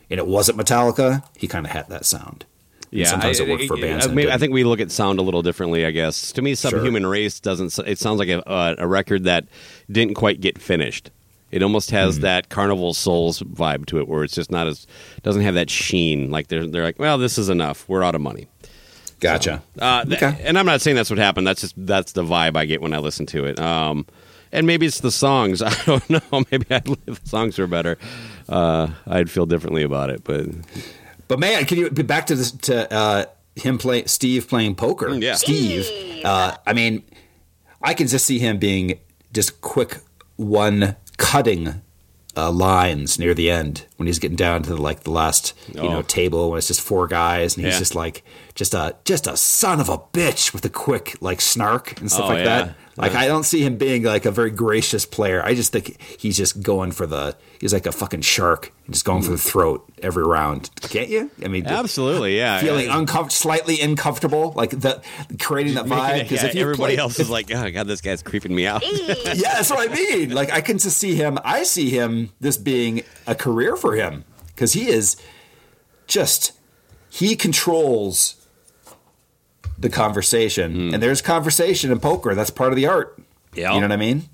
Speaker 4: and it wasn't Metallica, he kind of had that sound. And
Speaker 1: Yeah,
Speaker 4: sometimes
Speaker 1: I,
Speaker 4: it worked for bands.
Speaker 1: I, maybe- I think we look at sound a little differently. I guess to me, Subhuman Race doesn't. It sounds like a, a, a record that didn't quite get finished. It almost has
Speaker 4: Hmm.
Speaker 1: that Carnival Souls vibe to it, where it's just not as doesn't have that sheen. Like they're they're like, well, this is enough. We're out of money.
Speaker 4: Gotcha.
Speaker 1: Uh, th-
Speaker 4: Okay.
Speaker 1: And I'm not saying that's what happened. That's just that's the vibe I get when I listen to it. Um, and maybe it's the songs. I don't know. Maybe I'd, if the songs were better, uh, I'd feel differently about it. But
Speaker 4: But man, can you be back to this to uh, him play Steve playing poker?
Speaker 1: Mm, yeah.
Speaker 4: Steve. Uh, I mean, I can just see him being just quick one cutting uh, lines near the end when he's getting down to like the last you know
Speaker 1: Oh.
Speaker 4: table when it's just four guys and he's
Speaker 1: Yeah.
Speaker 4: just like just a just a son of a bitch with a quick like snark and stuff
Speaker 1: Oh,
Speaker 4: like
Speaker 1: yeah.
Speaker 4: that. Like I don't see him being like a very gracious player. I just think he's just going for the he's like a fucking shark, just going for the throat every round. Can't you? I mean,
Speaker 1: absolutely, yeah.
Speaker 4: feeling
Speaker 1: Yeah.
Speaker 4: uncomfortable, slightly uncomfortable, like the creating that vibe. Because
Speaker 1: yeah,
Speaker 4: if you
Speaker 1: everybody
Speaker 4: play-
Speaker 1: else is like, oh god, this guy's creeping me out.
Speaker 4: yeah, that's what I mean. Like I can just see him. I see him this being a career for him because he is just he controls the conversation. And there's conversation in poker. That's part of the art.
Speaker 1: Yeah.
Speaker 4: You know what I mean?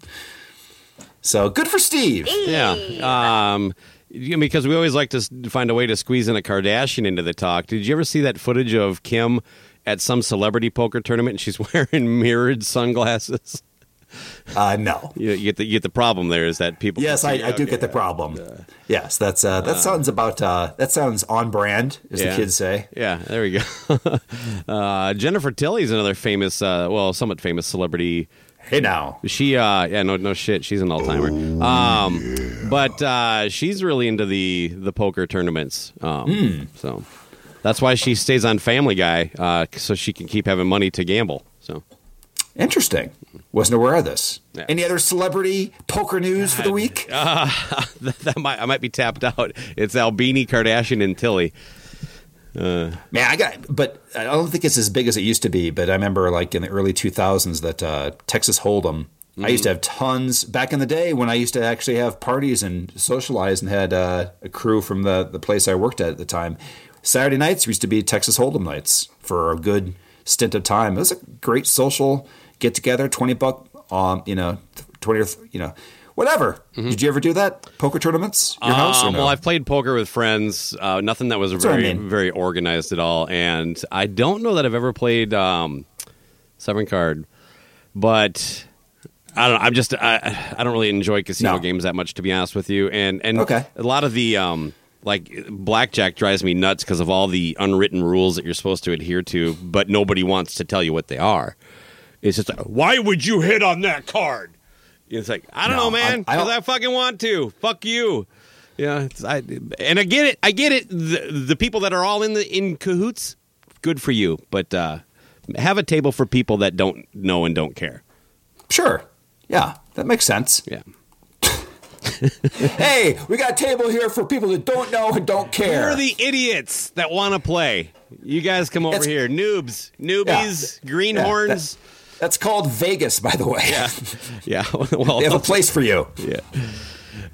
Speaker 4: So good for Steve.
Speaker 1: Yeah. Um, because we always like to find a way to squeeze in a Kardashian into the talk. Did you ever see that footage of Kim at some celebrity poker tournament and she's wearing mirrored sunglasses?
Speaker 4: Uh, no.
Speaker 1: You, you get the you get the problem there is that people.
Speaker 4: Yes, I, I do get the problem. yes, that's uh, that sounds about uh, that sounds on brand, as
Speaker 1: Yeah.
Speaker 4: the kids say.
Speaker 1: Yeah, there we go. uh, Jennifer is another famous, uh, well, somewhat famous celebrity.
Speaker 4: Hey now,
Speaker 1: She, uh, yeah, no, no shit, she's an all timer. Um, but uh, she's really into the the poker tournaments. Um, So that's why she stays on Family Guy, uh, so she can keep having money to gamble. So
Speaker 4: interesting. Wasn't aware of this.
Speaker 1: Yeah.
Speaker 4: Any other celebrity poker news for the week?
Speaker 1: that, that might I might be tapped out. It's Albini, Kardashian, and Tilly.
Speaker 4: Man, I got, but I don't think it's as big as it used to be. But I remember, like in the early 2000s, that uh, Texas Hold'em. I used to have tons back in the day when I used to actually have parties and socialize and had uh, a crew from the the place I worked at at the time. Saturday nights used to be Texas Hold'em nights for a good stint of time. It was a great social get together, twenty buck, um, you know, twenty or you know, whatever. Did you ever do that poker tournaments? Your house or
Speaker 1: Um,
Speaker 4: no?
Speaker 1: Well, I've played poker with friends. Uh, nothing that was
Speaker 4: what I
Speaker 1: very
Speaker 4: mean.
Speaker 1: very organized at all, and I don't know that I've ever played um, seven card, but. I don't. know. I'm just. I, I don't really enjoy casino
Speaker 4: No.
Speaker 1: games that much, to be honest with you. And and
Speaker 4: Okay.
Speaker 1: a lot of the um, like blackjack drives me nuts because of all the unwritten rules that you're supposed to adhere to, but nobody wants to tell you what they are. It's just like, why would you hit on that card? It's like I don't
Speaker 4: No,
Speaker 1: know, man.
Speaker 4: I- I don't-
Speaker 1: I, fucking want to. Fuck you. Yeah, it's, I, and I get it. I get it. The, the people that are all in the in cahoots, good for you. But uh, have a table for people that don't know and don't care.
Speaker 4: sure. Yeah, that makes sense.
Speaker 1: Yeah.
Speaker 4: hey, we got a table here for people that don't know and don't care.
Speaker 1: are the idiots that want to play? You guys come over
Speaker 4: That's-
Speaker 1: here, noobs, newbies, greenhorns.
Speaker 4: That's called Vegas, by the way.
Speaker 1: Yeah, yeah. well,
Speaker 4: they have a place for you.
Speaker 1: Yeah.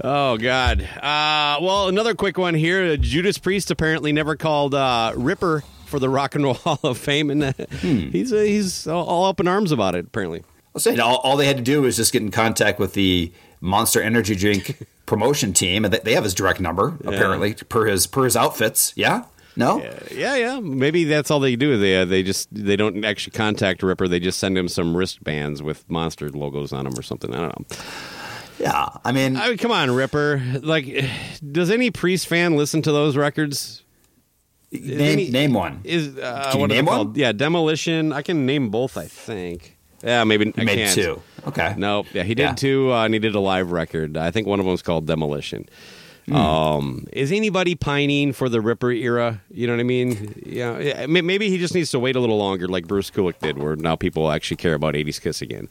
Speaker 1: Oh God. Uh, well, another quick one here. Judas Priest apparently never called uh, Ripper for the Rock and Roll Hall of Fame, and uh,
Speaker 4: Hmm.
Speaker 1: he's uh, he's all- up in arms about it. Apparently.
Speaker 4: I was saying all, all they had to do was just get in contact with the Monster Energy Drink promotion team, and they- they have his direct number apparently per his per his outfits. Yeah. No.
Speaker 1: Yeah, yeah. Maybe that's all they do. They uh, they just they don't actually contact Ripper. They just send him some wristbands with monster logos on them or something. I don't know.
Speaker 4: Yeah. I mean,
Speaker 1: I mean, come on, Ripper. Like, does any Priest fan listen to those records?
Speaker 4: name
Speaker 1: any-
Speaker 4: name one.
Speaker 1: Is uh, what
Speaker 4: name one?
Speaker 1: called? Yeah, Demolition. I can name both. I think. Yeah, maybe I
Speaker 4: Made
Speaker 1: can't.
Speaker 4: two. Okay.
Speaker 1: No, yeah, he did
Speaker 4: Yeah.
Speaker 1: two, uh, and he did a live record. I think one of them was called Demolition.
Speaker 4: Hmm.
Speaker 1: Um, is anybody pining for the Ripper era? You know what I mean? Yeah, maybe he just needs to wait a little longer, like Bruce Kulick did, where now people actually care about '80s Kiss again.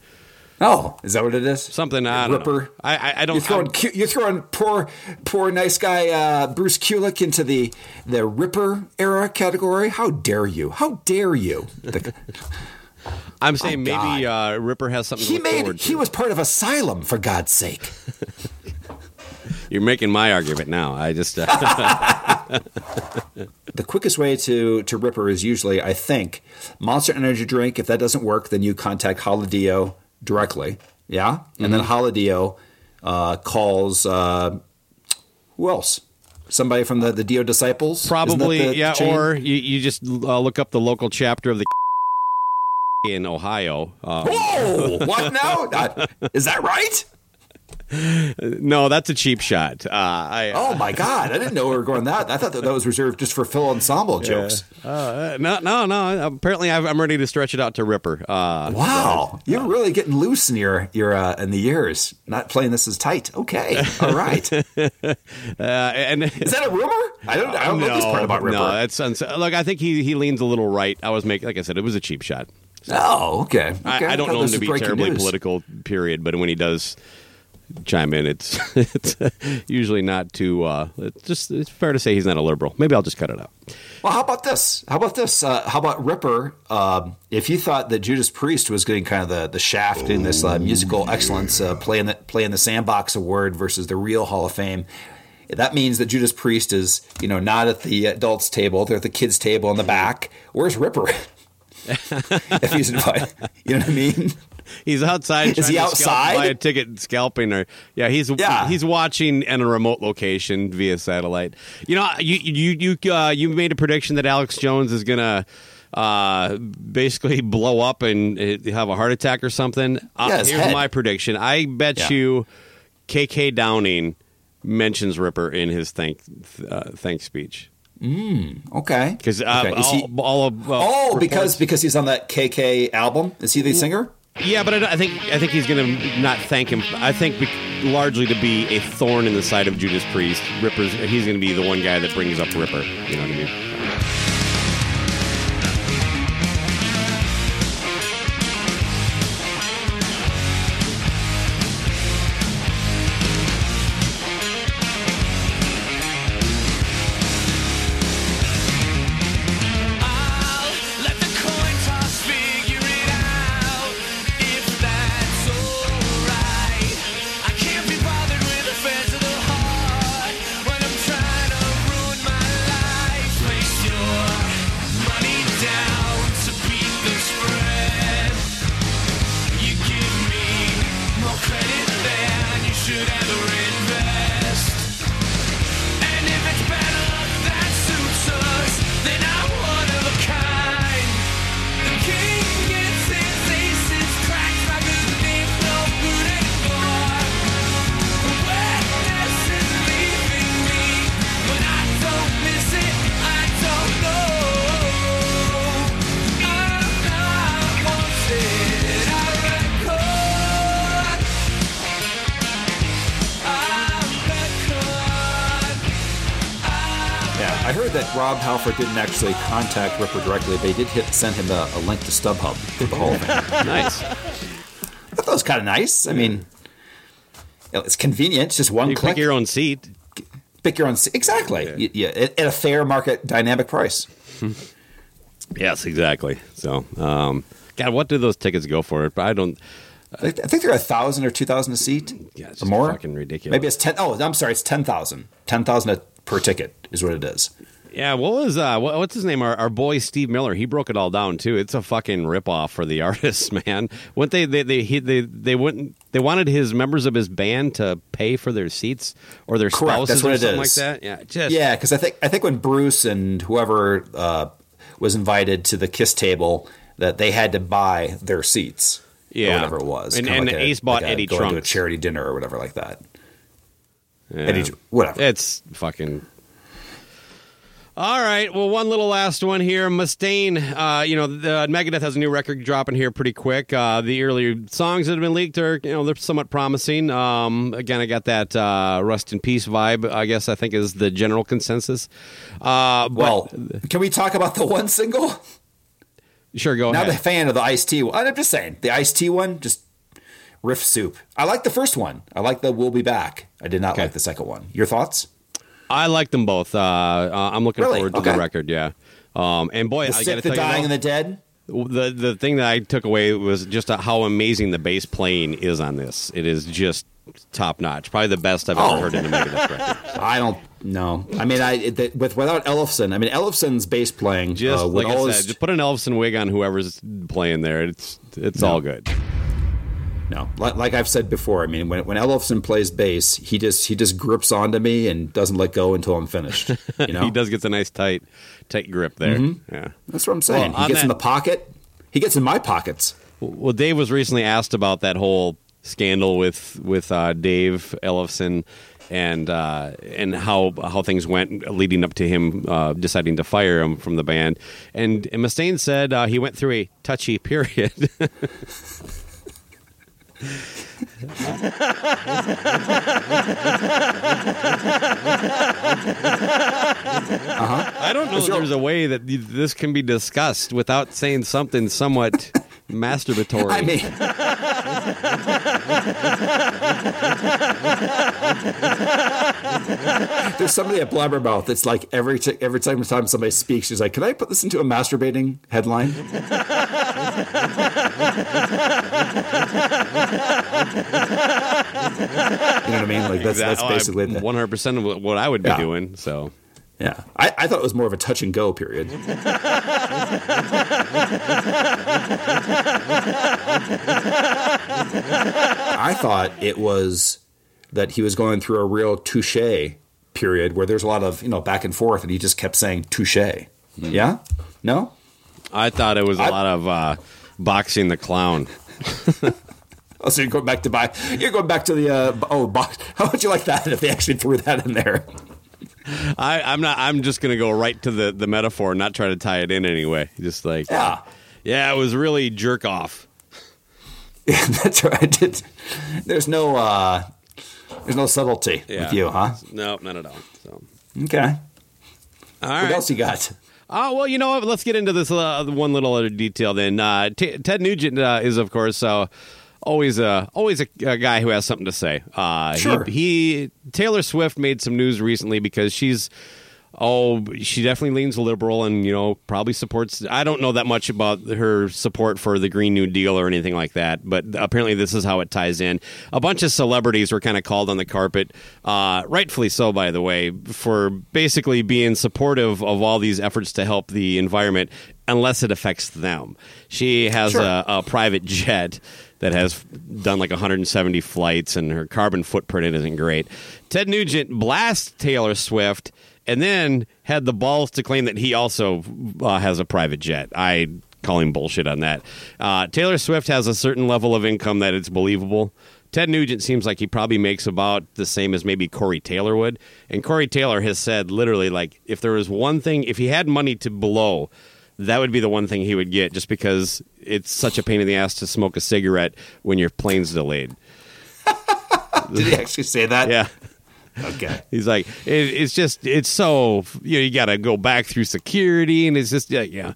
Speaker 4: Oh, is that what it is?
Speaker 1: Something I
Speaker 4: Ripper.
Speaker 1: I, I, I don't.
Speaker 4: You're throwing, you're throwing poor, poor nice guy uh, Bruce Kulick into the the Ripper era category. How dare you? How dare you? The-
Speaker 1: I'm saying
Speaker 4: Oh,
Speaker 1: maybe uh, Ripper has something
Speaker 4: he made. He was part of Asylum, for God's sake.
Speaker 1: You're making my argument now. I just uh,
Speaker 4: The quickest way to to Ripper is usually, I think, Monster Energy drink. If that doesn't work, then you contact Holodio directly. Yeah, and then
Speaker 1: Mm-hmm.
Speaker 4: Holodio uh, calls uh, who else? Somebody from the the Dio disciples.
Speaker 1: Probably
Speaker 4: the
Speaker 1: yeah,
Speaker 4: chain?
Speaker 1: or you, you just uh, look up the local chapter of the in Ohio. Uh,
Speaker 4: Whoa! What now? Is that right?
Speaker 1: No, that's a cheap shot. Uh, I,
Speaker 4: Oh my God! I didn't know we were going that. I thought that, that was reserved just for Phil Anselmo jokes.
Speaker 1: Uh, no, no, no. Apparently, I've, I'm ready to stretch it out to Ripper. Uh,
Speaker 4: Wow, you're really getting loose in your your uh, in the years. Not playing this as tight. Okay, all right.
Speaker 1: Uh, and Is
Speaker 4: that a rumor? I don't. I don't know this part about Ripper.
Speaker 1: No, that's uns- look. I think he he leans a little right. I was making, like I said, it was a cheap shot.
Speaker 4: Oh, okay. okay.
Speaker 1: I, I don't
Speaker 4: thought
Speaker 1: know him to be terribly
Speaker 4: news.
Speaker 1: political. Period. But when he does chime in, it's it's usually not too. Uh, it's just it's fair to say he's not a liberal. Maybe I'll just cut it out.
Speaker 4: Well, how about this? How about this? Uh, how about Ripper? Um, if you thought that Judas Priest was getting kind of the, the shaft in this uh, musical excellence, uh, playing the the Sandbox Award versus the real Hall of Fame, that means that Judas Priest is you know not at the adults table; they're at the kids table in the back. Where's Ripper? if he's invited. You know what I mean?
Speaker 1: He's outside.
Speaker 4: Is
Speaker 1: trying
Speaker 4: he outside?
Speaker 1: buy a ticket, scalping, or yeah, he's
Speaker 4: Yeah.
Speaker 1: he's watching in a remote location via satellite. You know, you you you uh, you made a prediction that Alex Jones is gonna uh, basically blow up and uh, have a heart attack or something. Uh,
Speaker 4: Yeah,
Speaker 1: here's
Speaker 4: head.
Speaker 1: my prediction. I bet
Speaker 4: Yeah.
Speaker 1: you, KK Downing mentions Ripper in his thank uh, thank speech
Speaker 4: Okay.
Speaker 1: because uh,
Speaker 4: Okay.
Speaker 1: All,
Speaker 4: he-
Speaker 1: all of uh,
Speaker 4: Oh,
Speaker 1: reports-
Speaker 4: because because he's on that KK album. Is he the singer?
Speaker 1: Yeah, but I, I think I think he's going to not thank him. I think be, largely to be a thorn in the side of Judas Priest. Ripper's he's going to be the one guy that brings up Ripper. You know what I mean?
Speaker 4: Didn't actually contact Ripper directly. They did hit send him a, a link to StubHub for the whole thing. I
Speaker 1: Nice.
Speaker 4: thought that was kind of nice. I mean, it's convenient. It's just one
Speaker 1: you
Speaker 4: click.
Speaker 1: pick your own seat.
Speaker 4: pick your own. seat. Exactly. Yeah, yeah at, a fair market dynamic price.
Speaker 1: Yes, exactly. So, um, God, what do those tickets go for? But I don't.
Speaker 4: I I think they're a thousand or two thousand a seat,
Speaker 1: Yeah, it's
Speaker 4: or more.
Speaker 1: fucking ridiculous.
Speaker 4: Maybe it's ten. Oh, I'm sorry. It's ten thousand. Ten thousand per ticket is what it is.
Speaker 1: Yeah, what was uh, what, what's his name? Our, our boy Steve Miller. He broke it all down too. It's a fucking ripoff for the artists, man. Wouldn't they? They they he, they they wouldn't. They wanted his members of his band to pay for their seats or their
Speaker 4: Correct,
Speaker 1: spouses
Speaker 4: that's what
Speaker 1: or
Speaker 4: it
Speaker 1: something
Speaker 4: is.
Speaker 1: like that. Yeah, just
Speaker 4: Yeah, because I think I think when Bruce and whoever uh, was invited to the Kiss table, that they had to buy their seats.
Speaker 1: Yeah.
Speaker 4: whatever it was.
Speaker 1: And- and
Speaker 4: like a-
Speaker 1: Ace bought
Speaker 4: like a
Speaker 1: Eddie
Speaker 4: going to a charity dinner or whatever like that.
Speaker 1: Yeah.
Speaker 4: Eddie, whatever.
Speaker 1: It's fucking. All right. Well, one little last one here. Mustaine, uh, you know, the, Megadeth has a new record dropping here pretty quick. Uh, the earlier songs that have been leaked are, you know, they're somewhat promising. Um, again, I got that uh, Rust in Peace vibe, I guess I think is the general consensus. Uh, but,
Speaker 4: well, can we talk about the one single?
Speaker 1: sure, go
Speaker 4: Not
Speaker 1: ahead.
Speaker 4: a fan of the Ice T. one. I'm just saying the Ice T one just riff soup. I like the first one. I like the We'll Be Back. I did not
Speaker 1: Okay.
Speaker 4: like the second one. Your thoughts?
Speaker 1: I like them both. Uh, uh, I'm looking
Speaker 4: Really?
Speaker 1: forward to
Speaker 4: Okay.
Speaker 1: the record, yeah. Um, and boy,
Speaker 4: The
Speaker 1: I
Speaker 4: sick,
Speaker 1: tell
Speaker 4: the
Speaker 1: you,
Speaker 4: dying,
Speaker 1: though-
Speaker 4: and the dead.
Speaker 1: The the thing that I took away was just how amazing the bass playing is on this. It is just top notch. Probably the best I've
Speaker 4: Oh.
Speaker 1: ever heard in a Megadeth record.
Speaker 4: I don't know. I mean, I it, with without Ellefson. I mean, Ellefson's bass playing
Speaker 1: Just
Speaker 4: uh,
Speaker 1: like I said, just put an Elvis wig on whoever's playing there. It's it's
Speaker 4: No.
Speaker 1: all good.
Speaker 4: No. Like, like I've said before. I mean, when when Ellefson plays bass, he just he just grips onto me and doesn't let go until I'm finished. You know,
Speaker 1: He does get a nice tight tight grip there. Yeah.
Speaker 4: That's what I'm saying.
Speaker 1: Well,
Speaker 4: he gets in the pocket. He gets in my pockets.
Speaker 1: Well, Dave was recently asked about that whole scandal with with uh, Dave Ellefson and uh, and how how things went leading up to him uh, deciding to fire him from the band. And, and Mustaine said uh, he went through a touchy period. Uh-huh. I don't know if there's a way that this can be discussed without saying something somewhat masturbatory.
Speaker 4: I mean, there's somebody at Blabbermouth that's like every t- every time time somebody speaks, she's like, "Can I put this into a masturbating headline?" you know what I mean? Like that's that's oh, basically
Speaker 1: one hundred percent of what I would be
Speaker 4: Yeah.
Speaker 1: doing. So
Speaker 4: Yeah, I, I thought it was more of a touch and go period. I thought it was that he was going through a real touche period where there's a lot of you know back and forth, and he just kept saying touche. Yeah, no,
Speaker 1: I thought it was a
Speaker 4: I-
Speaker 1: lot of uh, boxing the clown.
Speaker 4: Oh, so you're going back to buy. You're going back to the uh, oh box. How would you like that if they actually threw that in there?
Speaker 1: I, I'm not. I'm just gonna go right to the the metaphor, and not try to tie it in anyway. Just like
Speaker 4: Yeah,
Speaker 1: yeah, it was really jerk off.
Speaker 4: yeah that's right. It- there's no uh, there's no subtlety
Speaker 1: Yeah.
Speaker 4: with you, huh?
Speaker 1: No, not at all. So,
Speaker 4: Okay.
Speaker 1: All right.
Speaker 4: What else you got?
Speaker 1: Oh well, you know what? Let's get into this uh, one little other detail. Then uh, T- Ted Nugent uh, is, of course, uh, always a always a, a guy who has something to say. Uh,
Speaker 4: Sure.
Speaker 1: He, he Taylor Swift made some news recently because she's. Oh, she definitely leans liberal and, you know, probably supports. I don't know that much about her support for the Green New Deal or anything like that, but apparently this is how it ties in. A bunch of celebrities were kind of called on the carpet, uh, rightfully so, by the way, for basically being supportive of all these efforts to help the environment unless it affects them. She has
Speaker 4: Sure.
Speaker 1: a, a private jet that has done like 170 flights and her carbon footprint isn't great. Ted Nugent blasts Taylor Swift and then had the balls to claim that he also uh, has a private jet. I call him bullshit on that. Uh, Taylor Swift has a certain level of income that it's believable. Ted Nugent seems like he probably makes about the same as maybe Corey Taylor would. And Corey Taylor has said literally, like, if there was one thing, if he had money to blow, that would be the one thing he would get just because it's such a pain in the ass to smoke a cigarette when your plane's delayed.
Speaker 4: Did he actually say that?
Speaker 1: Yeah.
Speaker 4: Okay.
Speaker 1: He's like, it, it's just, it's so, you know, you got to go back through security, and it's just, yeah, yeah.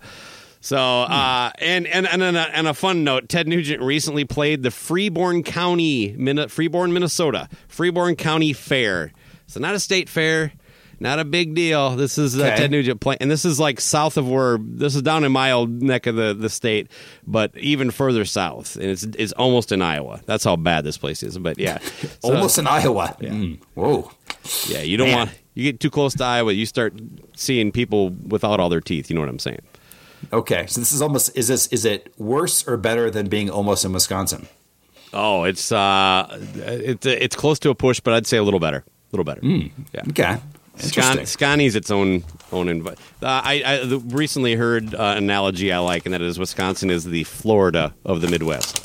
Speaker 1: So, uh, and and and on a, and a fun note, Ted Nugent recently played the Freeborn County, Min- Freeborn, Minnesota, Freeborn County Fair. So not a state fair, not a big deal. This is uh,
Speaker 4: Okay.
Speaker 1: Ted Nugent playing, and this is like south of where this is down in my old neck of the, the state, but even further south, and it's it's almost in Iowa. That's how bad this place is. But yeah, So-
Speaker 4: Almost in Iowa. Mm. Whoa.
Speaker 1: yeah, you don't
Speaker 4: Man.
Speaker 1: want you get too close to Iowa, you start seeing people without all their teeth. You know what I'm saying?
Speaker 4: Okay. So this is almost is this is it worse or better than being almost in Wisconsin?
Speaker 1: Oh, it's uh, it's it's close to a push, but I'd say a little better, a little better. Yeah.
Speaker 4: Okay.
Speaker 1: Scon-
Speaker 4: Interesting.
Speaker 1: Scotty's its own own. Inv- uh, I, I the- recently heard uh, an analogy I like, and that is Wisconsin is the Florida of the Midwest.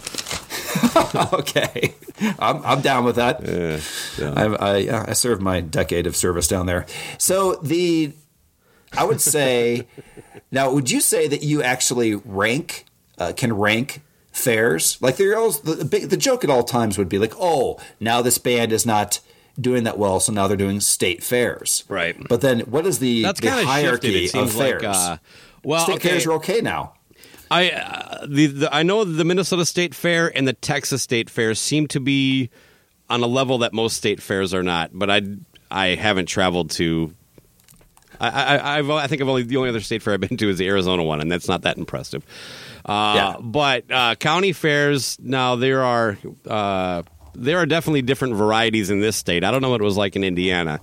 Speaker 4: okay. I'm, I'm down with that. I, I, I served my decade of service down there. So the, I would say, now would you say that you actually rank, uh, can rank fairs? Like there always, the, the, the joke at all times would be like, oh, now this band is not doing that well, so now they're doing state fairs.
Speaker 1: Right.
Speaker 4: But then what is the,
Speaker 1: That's
Speaker 4: the hierarchy
Speaker 1: shifted.
Speaker 4: Of fairs?
Speaker 1: like uh, well,
Speaker 4: state
Speaker 1: okay.
Speaker 4: fairs are okay now.
Speaker 1: I uh, the, the I know the Minnesota State Fair and the Texas State Fair seem to be on a level that most state fairs are not. But I I haven't traveled to. I, I I've I think I've only the only other state fair I've been to is the Arizona one, and that's not that impressive. Uh,
Speaker 4: Yeah.
Speaker 1: But uh, county fairs now there are uh, there are definitely different varieties in this state. I don't know what it was like in Indiana,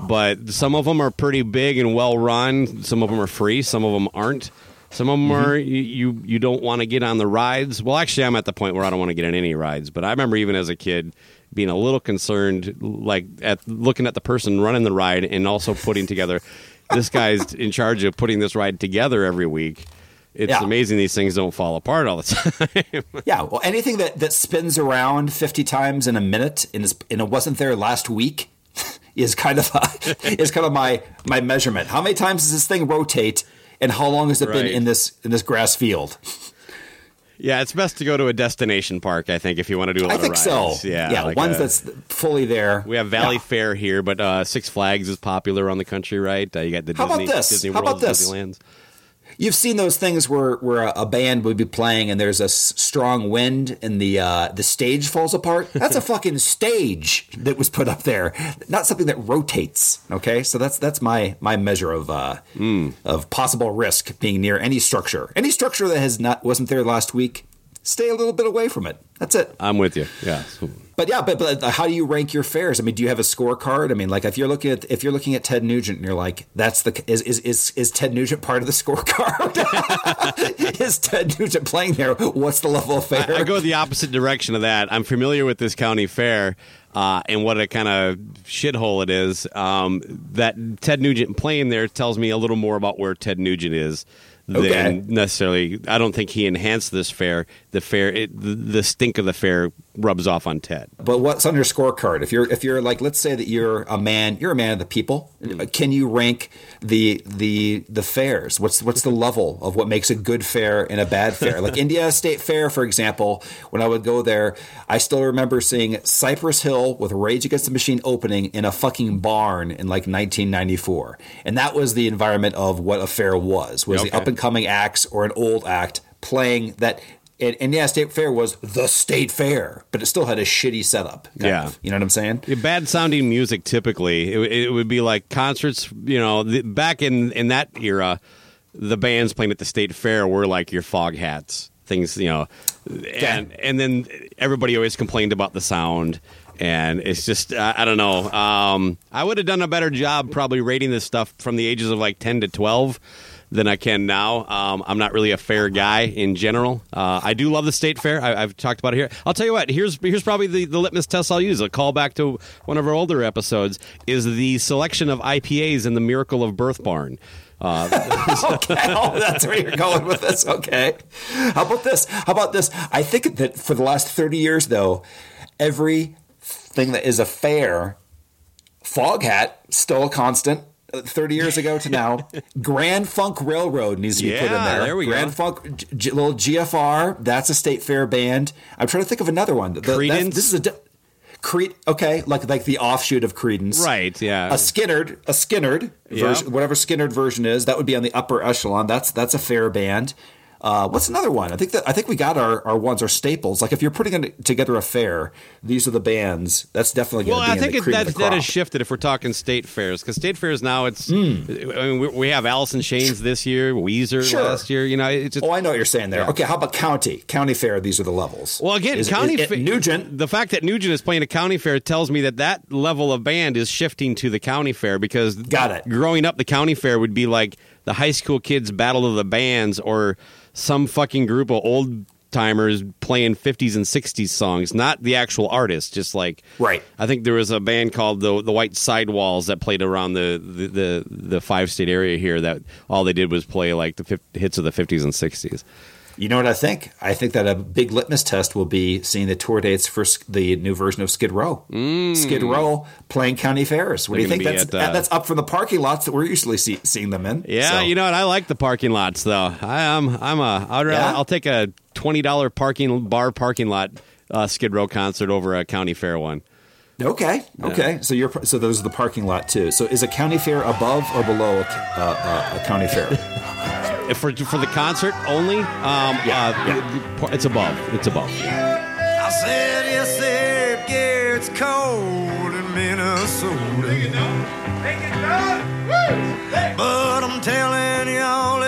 Speaker 1: but some of them are pretty big and well run. Some of them are free. Some of them aren't. Some of them mm-hmm. are you you, you don't want to get on the rides. Well, actually, I'm at the point where I don't want to get on any rides. But I remember even as a kid being a little concerned, like at looking at the person running the ride and also putting together. this guy's in charge of putting this ride together every week. It's
Speaker 4: Yeah.
Speaker 1: amazing these things don't fall apart all the time.
Speaker 4: Yeah, well, anything that, that spins around 50 times in a minute and, is, and it wasn't there last week is kind of a, is kind of my my measurement. How many times does this thing rotate, and how long has it been in this in this grass field?
Speaker 1: yeah, it's best to go to a destination park. I think if you want to do a lot
Speaker 4: I
Speaker 1: of
Speaker 4: think so.
Speaker 1: Yeah,
Speaker 4: yeah,
Speaker 1: like
Speaker 4: ones
Speaker 1: a-
Speaker 4: that's fully there.
Speaker 1: We have Valley
Speaker 4: Yeah.
Speaker 1: Fair here, but uh, Six Flags is popular around the country, right? Uh, you got the
Speaker 4: How about
Speaker 1: Disney,
Speaker 4: this?
Speaker 1: Disney
Speaker 4: How
Speaker 1: World,
Speaker 4: about this?
Speaker 1: Disneylands.
Speaker 4: You've seen those things where where a, a band would be playing and there's a s- strong wind and the uh, the stage falls apart. That's a fucking stage that was put up there, not something that rotates. Okay, so that's that's my my measure of uh,
Speaker 1: Hmm.
Speaker 4: of possible risk being near any structure. Any structure that has not wasn't there last week, stay a little bit away from it. That's it.
Speaker 1: I'm with you. Yeah.
Speaker 4: But yeah, but, but how do you rank your fairs? I mean, do you have a scorecard? I mean, like if you're looking at if you're looking at Ted Nugent and you're like, that's the is is is, is Ted Nugent part of the scorecard? is Ted Nugent playing there? What's the level of fair?
Speaker 1: I go the opposite direction of that. I'm familiar with this county fair uh, and what a kind of shithole it is. Um, that Ted Nugent playing there tells me a little more about where Ted Nugent is than
Speaker 4: Okay.
Speaker 1: necessarily. I don't think he enhanced this fair. The fair, it, the, stink of the fair rubs off on Ted.
Speaker 4: But what's on your scorecard? If you're if you're like, let's say that you're a man, you're a man of the people. Mm-hmm. Can you rank the the the fairs? What's what's the level of what makes a good fair and a bad fair? like Indiana State Fair, for example, when I would go there, I still remember seeing Cypress Hill with Rage Against the Machine opening in a fucking barn in like 1994, and that was the environment of what a fair was. Was the up and coming acts or an old act playing that. And yeah, State Fair was the state fair, but it still had a shitty setup.
Speaker 1: Yeah.
Speaker 4: of. you know what I'm saying?
Speaker 1: Yeah, Bad sounding music typically. It, it would be like concerts, you know, the, back in, in that era, the bands playing at the state fair were like your Foghats, things, you know. And, and then everybody always complained about the sound. And it's just, I, I don't know. Um, I would have done a better job probably rating this stuff from the ages of like 10 to 12 than I can now. Um, I'm not really a fair guy in general. Uh, I do love the state fair. I, I've talked about it here. I'll tell you what. Here's here's probably the, the litmus test I'll use. A callback to one of our older episodes is the selection of IPAs in the Miracle of Birth Barn. Uh,
Speaker 4: okay, oh, that's where you're going with this. Okay, how about this? How about this? I think that for the last thirty years, though, every thing that is a fair, Foghat still a constant. Uh, Thirty years ago to now, Grand Funk Railroad needs to be put in there.
Speaker 1: there we go.
Speaker 4: Grand Funk, G- G- little GFR. That's a state fair band. I'm trying to think of another one. The-
Speaker 1: Creedence?
Speaker 4: This is a. di- Cre- okay, like like the offshoot of Creedence,
Speaker 1: Right, yeah.
Speaker 4: A Skynyrd, a Skynyrd
Speaker 1: Yeah.
Speaker 4: version, whatever Skynyrd version is, that would be on the upper echelon. That's that's a fair band. Uh, what's another one? I think that I think we got our, our ones, our staples. Like if you're putting together a fair, these are the bands. That's definitely going
Speaker 1: well,
Speaker 4: to be
Speaker 1: I
Speaker 4: in
Speaker 1: think it, that that has shifted if we're talking state fairs because state fairs now it's. I mean, we, we have Alice in Chains this year, Weezer
Speaker 4: Sure.
Speaker 1: last year. You know, it's just
Speaker 4: Oh, I know what you're saying there.
Speaker 1: Yeah.
Speaker 4: Okay, how about county? County fair. These are the levels.
Speaker 1: Well, again,
Speaker 4: Is-
Speaker 1: county
Speaker 4: is-
Speaker 1: fa-
Speaker 4: Nugent.
Speaker 1: The fact that Nugent is playing a county fair tells me that that level of band is shifting to the county fair because
Speaker 4: Got it.
Speaker 1: Growing up, the county fair would be like the high school kids' battle of the bands or some fucking group of old timers playing 50s and 60s songs, not the actual artist. Just like
Speaker 4: Right.
Speaker 1: I think there was a band called the the White Sidewalls that played around the the the, the five state area here. That all they did was play like the hits of the 50s and 60s.
Speaker 4: You know what I think? I think that a big litmus test will be seeing the tour dates for the new version of Skid Row. Skid Row playing county fairs. What do you
Speaker 1: They're
Speaker 4: think? That's
Speaker 1: at, uh,
Speaker 4: that's up from the parking lots that we're usually see, seeing them in.
Speaker 1: Yeah,
Speaker 4: So-
Speaker 1: you know what? I like the parking lots though. I am. I'm a. I'd rather,
Speaker 4: Yeah?
Speaker 1: I'll take a twenty dollar parking bar parking lot uh, Skid Row concert over a county fair one.
Speaker 4: Okay, okay. So you're so those are the parking lot too. So is a county fair above or below a, uh, uh, a county fair?
Speaker 1: If for for the concert only, um,
Speaker 4: Yeah,
Speaker 1: uh, it's above. It's above.
Speaker 5: I said, yes, it gets cold in Minnesota. But I'm telling y'all,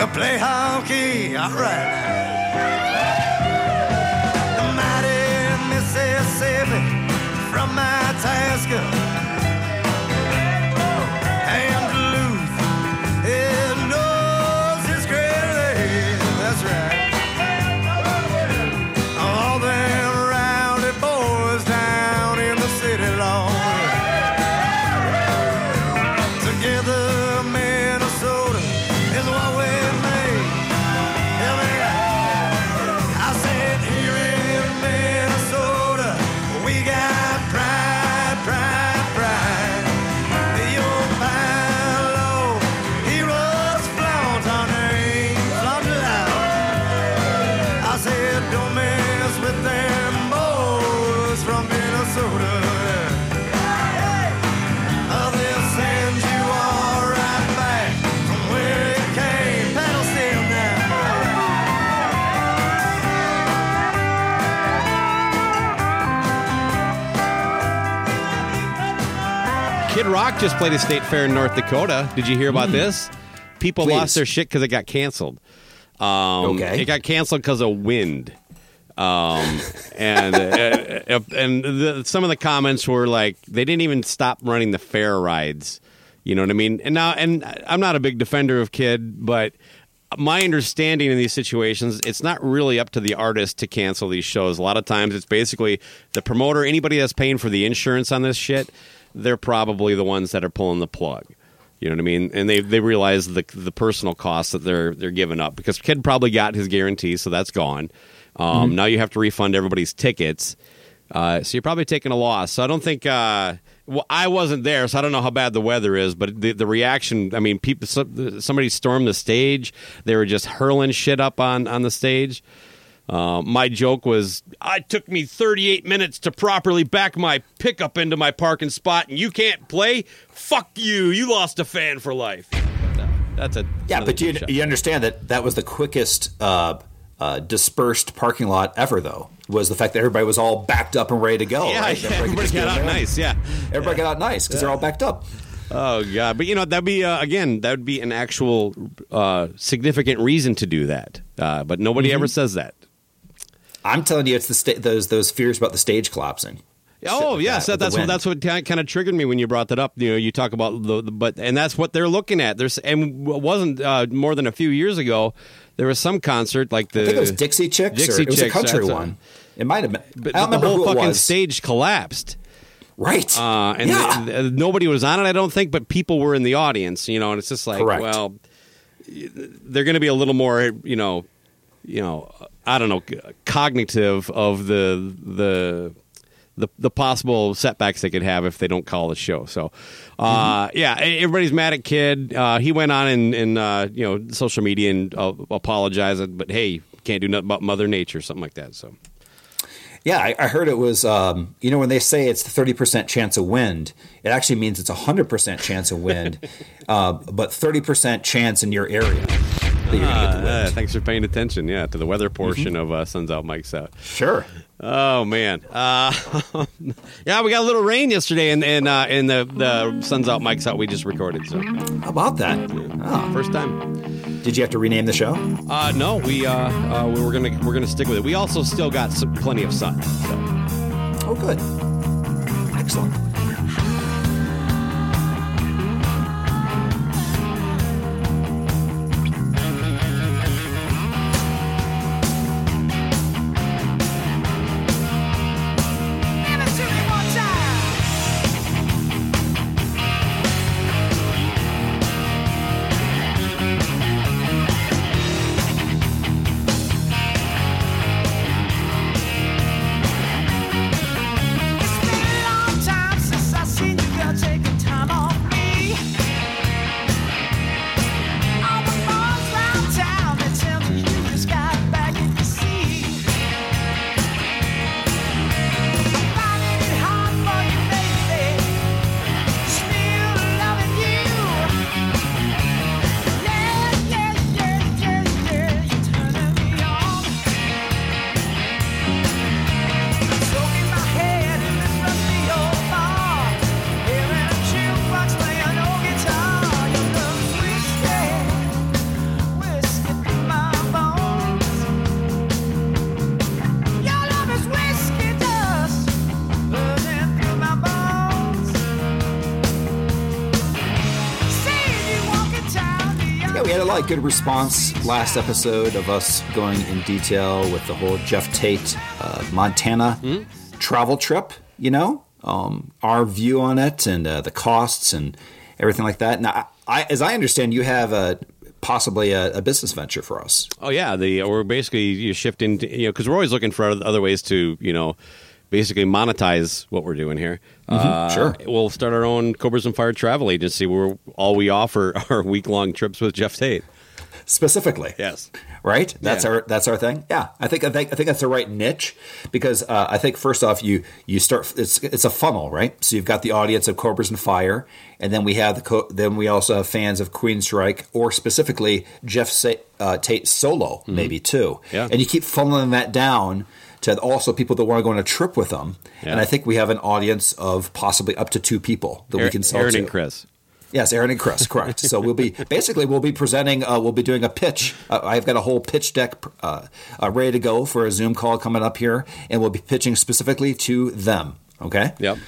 Speaker 5: to play hockey. All right. The mighty Mississippi
Speaker 1: Rock just played a state fair in North Dakota. Did you hear about this? People
Speaker 4: Please.
Speaker 1: lost their shit because it got canceled. Um,
Speaker 4: Okay.
Speaker 1: It got canceled because of wind. Um, and uh, and the, some of the comments were like they didn't even stop running the fair rides. You know what I mean? And now, and I'm not a big defender of kid, but my understanding in these situations, it's not really up to the artist to cancel these shows. A lot of times, it's basically the promoter, anybody that's paying for the insurance on this shit. They're probably the ones that are pulling the plug. You know what I mean? And they they realize the the personal costs that they're they're giving up because kid probably got his guarantee, so that's gone. Um, Now you have to refund everybody's tickets, uh, so you're probably taking a loss. So I don't think. Uh, well, I wasn't there, so I don't know how bad the weather is. But the, the reaction, I mean, people, somebody stormed the stage. They were just hurling shit up on on the stage. Uh, my joke was, "I took me 38 minutes to properly back my pickup into my parking spot, and you can't play. Fuck you! You lost a fan for life." Uh, that's a
Speaker 4: Yeah, but you
Speaker 1: shot.
Speaker 4: you understand that that was the quickest uh, uh, dispersed parking lot ever, though. Was the fact that everybody was all backed up and ready to go.
Speaker 1: yeah,
Speaker 4: right?
Speaker 1: yeah,
Speaker 4: could
Speaker 1: everybody got out nice. Yeah.
Speaker 4: Everybody got out nice because they're all backed up.
Speaker 1: Oh god, but you know that'd be uh, again that would be an actual uh, significant reason to do that. Uh, but nobody
Speaker 4: Mm-hmm.
Speaker 1: ever says that.
Speaker 4: I'm telling you, it's the sta- those those fears about the stage collapsing.
Speaker 1: Oh
Speaker 4: like
Speaker 1: yes,
Speaker 4: that
Speaker 1: that, that's
Speaker 4: the
Speaker 1: what that's what kind of triggered me when you brought that up. You know, you talk about the, the but and that's what they're looking at. There's and it wasn't uh, more than a few years ago. There was some concert like the
Speaker 4: I think it was Dixie Chicks,
Speaker 1: Dixie
Speaker 4: or it was
Speaker 1: Chicks,
Speaker 4: a country
Speaker 1: a-
Speaker 4: one. It might have been.
Speaker 1: but
Speaker 4: I don't
Speaker 1: the whole fucking stage collapsed.
Speaker 4: right?
Speaker 1: Uh, and
Speaker 4: yeah.
Speaker 1: th- th- nobody was on it, I don't think, but people were in the audience, you know, and it's just like,
Speaker 4: Correct.
Speaker 1: well, they're going to be a little more, you know, you know, I don't know, cognitive of the the the, the possible setbacks they could have if they don't call the show. So, uh,
Speaker 4: Mm-hmm.
Speaker 1: yeah, everybody's mad at Kid. Uh, he went on in, in uh, you know social media and uh, apologized, but hey, can't do nothing about Mother Nature, something like that. So.
Speaker 4: Yeah, I, I heard it was. Um, you know, when they say it's the thirty percent chance of wind, it actually means it's a hundred percent chance of wind, uh, but thirty percent chance in your area. That you're gonna get the
Speaker 1: Uh,
Speaker 4: wind.
Speaker 1: thanks for paying attention. Yeah, to the weather portion of uh, Suns Out, Mike's Out.
Speaker 4: Sure.
Speaker 1: Oh man, uh, yeah, we got a little rain yesterday, and and uh, in the the Suns Out, Mike's Out we just recorded. So
Speaker 4: How about that? Oh,
Speaker 1: first time.
Speaker 4: did you have to rename the show?
Speaker 1: Uh, no, we uh, uh, we we're gonna we're gonna stick with it. We also still got some, plenty of sun. So.
Speaker 4: Oh, good. Excellent. Good response last episode of us going in detail with the whole Geoff Tate uh, Montana travel trip. You know, um, our view on it and uh, the costs and everything like that. Now, I, as I understand, you have a possibly a, a business venture for us.
Speaker 1: Oh yeah, the we're basically you you know, because we're always looking for other ways to you know basically monetize what we're doing here. uh,
Speaker 4: sure.
Speaker 1: we'll start our own Cobras and Fire travel agency where all we offer are week long trips with Geoff Tate.
Speaker 4: Specifically.
Speaker 1: Yes.
Speaker 4: Right. That's
Speaker 1: Yeah.
Speaker 4: our that's our thing. Yeah, I think I think I think that's the right niche because uh, I think first off you you start it's it's a funnel right. So you've got the audience of Cobras and Fire, and then we have the co- then we also have fans of Queensrÿche or specifically Geoff Sa- uh, Tate solo maybe too.
Speaker 1: Yeah.
Speaker 4: and you keep funneling that down to also people that want to go on a trip with them.
Speaker 1: Yeah.
Speaker 4: And I think we have an audience of possibly up to two people that we can sell
Speaker 1: Aaron
Speaker 4: to.
Speaker 1: and Chris.
Speaker 4: Yes, Aaron and Chris, correct. so we'll be basically we'll be presenting. Uh, we'll be doing a pitch. Uh, I've got a whole pitch deck uh, uh, ready to go for a Zoom call coming up here, and we'll be pitching specifically to them. Okay.
Speaker 1: Yep.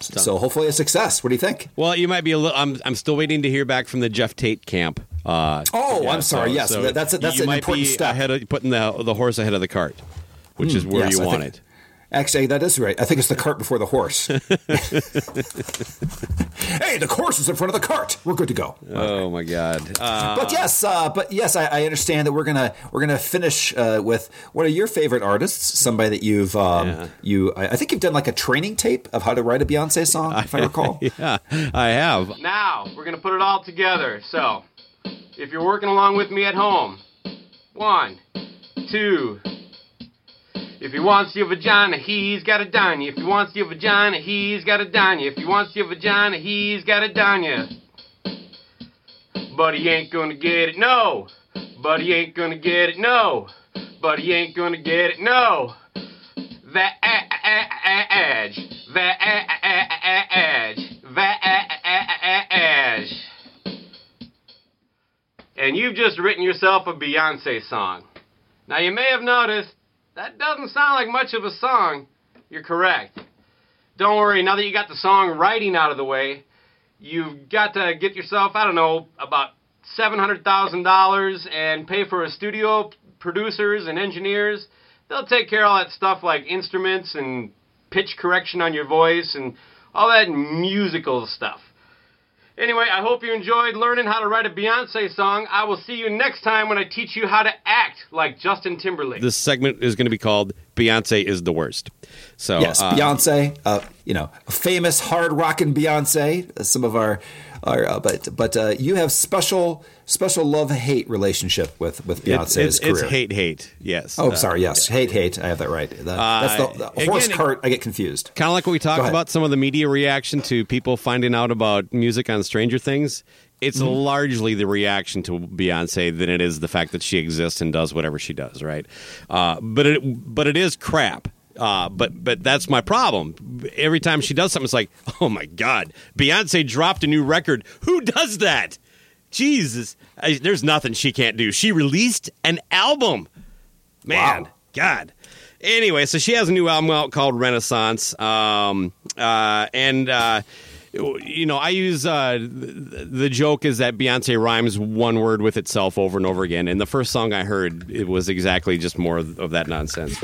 Speaker 4: So hopefully a success. What do you think?
Speaker 1: Well, you might be a little. I'm, I'm still waiting to hear back from the Geoff Tate camp. Uh,
Speaker 4: Oh, I'm sorry. Yes, that- that's a- that's
Speaker 1: you
Speaker 4: an
Speaker 1: might
Speaker 4: important step.
Speaker 1: ahead of putting the the horse ahead of the cart, which is where
Speaker 4: Yes,
Speaker 1: you
Speaker 4: I
Speaker 1: want
Speaker 4: think-
Speaker 1: it.
Speaker 4: Actually, that is right. I think it's the cart before the horse. hey, the horse is in front of the cart. We're good to go.
Speaker 1: Oh my God! Uh,
Speaker 4: but yes, uh, but yes, I, I understand that we're gonna we're gonna finish uh, with one of your favorite artists, somebody that you've um,
Speaker 1: Yeah.
Speaker 4: you I, I think you've done like a training tape of how to write a Beyonce song, if I recall.
Speaker 1: yeah, I have.
Speaker 8: Now, we're going to put it all together. So, if you're working along with me at home, one, two. If he wants your vagina, he's got to dine you. If he wants your vagina, he's got to dine you. If he wants your vagina, he's got to dine you. But he ain't gonna get it, no. But he ain't gonna get it, no. But he ain't gonna get it, no. That edge. That edge. That edge. And you've just written yourself a Beyonce song. Now you may have noticed that doesn't sound like much of a song. You're correct. Don't worry, now that you got the song writing out of the way, you've got to get yourself, I don't know, about $700,000 and pay for a studio, producers, and engineers. They'll take care of all that stuff like instruments and pitch correction on your voice and all that musical stuff. Anyway, I hope you enjoyed learning how to write a Beyonce song. I will see you next time when I teach you how to act like Justin Timberlake.
Speaker 1: This segment is going to be called "Beyonce is the worst." So
Speaker 4: Yes,
Speaker 1: uh,
Speaker 4: Beyonce, uh, you know, famous hard rocking Beyonce. Some of our, uh, but but uh, you have special special love hate relationship with with
Speaker 1: it-
Speaker 4: Beyonce's
Speaker 1: it's, it's
Speaker 4: career.
Speaker 1: hate, hate. Yes.
Speaker 4: Oh,
Speaker 1: Uh,
Speaker 4: sorry. Yes, hate, hate. I have that right. That- that's the, the
Speaker 1: Uh,
Speaker 4: horse
Speaker 1: again,
Speaker 4: cart. I get confused.
Speaker 1: Kind of like what we talked about, some of the media reaction to people finding out about music on Stranger Things. It's
Speaker 4: Mm-hmm.
Speaker 1: largely the reaction to Beyonce than it is the fact that she exists and does whatever she does, right? Uh, but it but it is crap. Uh, but but that's my problem. Every time she does something, it's like, oh my god, Beyonce dropped a new record. Who does that? Jesus, I, there's nothing she can't do. She released an album. Man,
Speaker 4: Wow.
Speaker 1: God. Anyway, so she has a new album out called Renaissance, um, uh, and uh, you know I use uh, the, the joke is that Beyonce rhymes one word with itself over and over again. And the first song I heard it was exactly just more of, of that nonsense.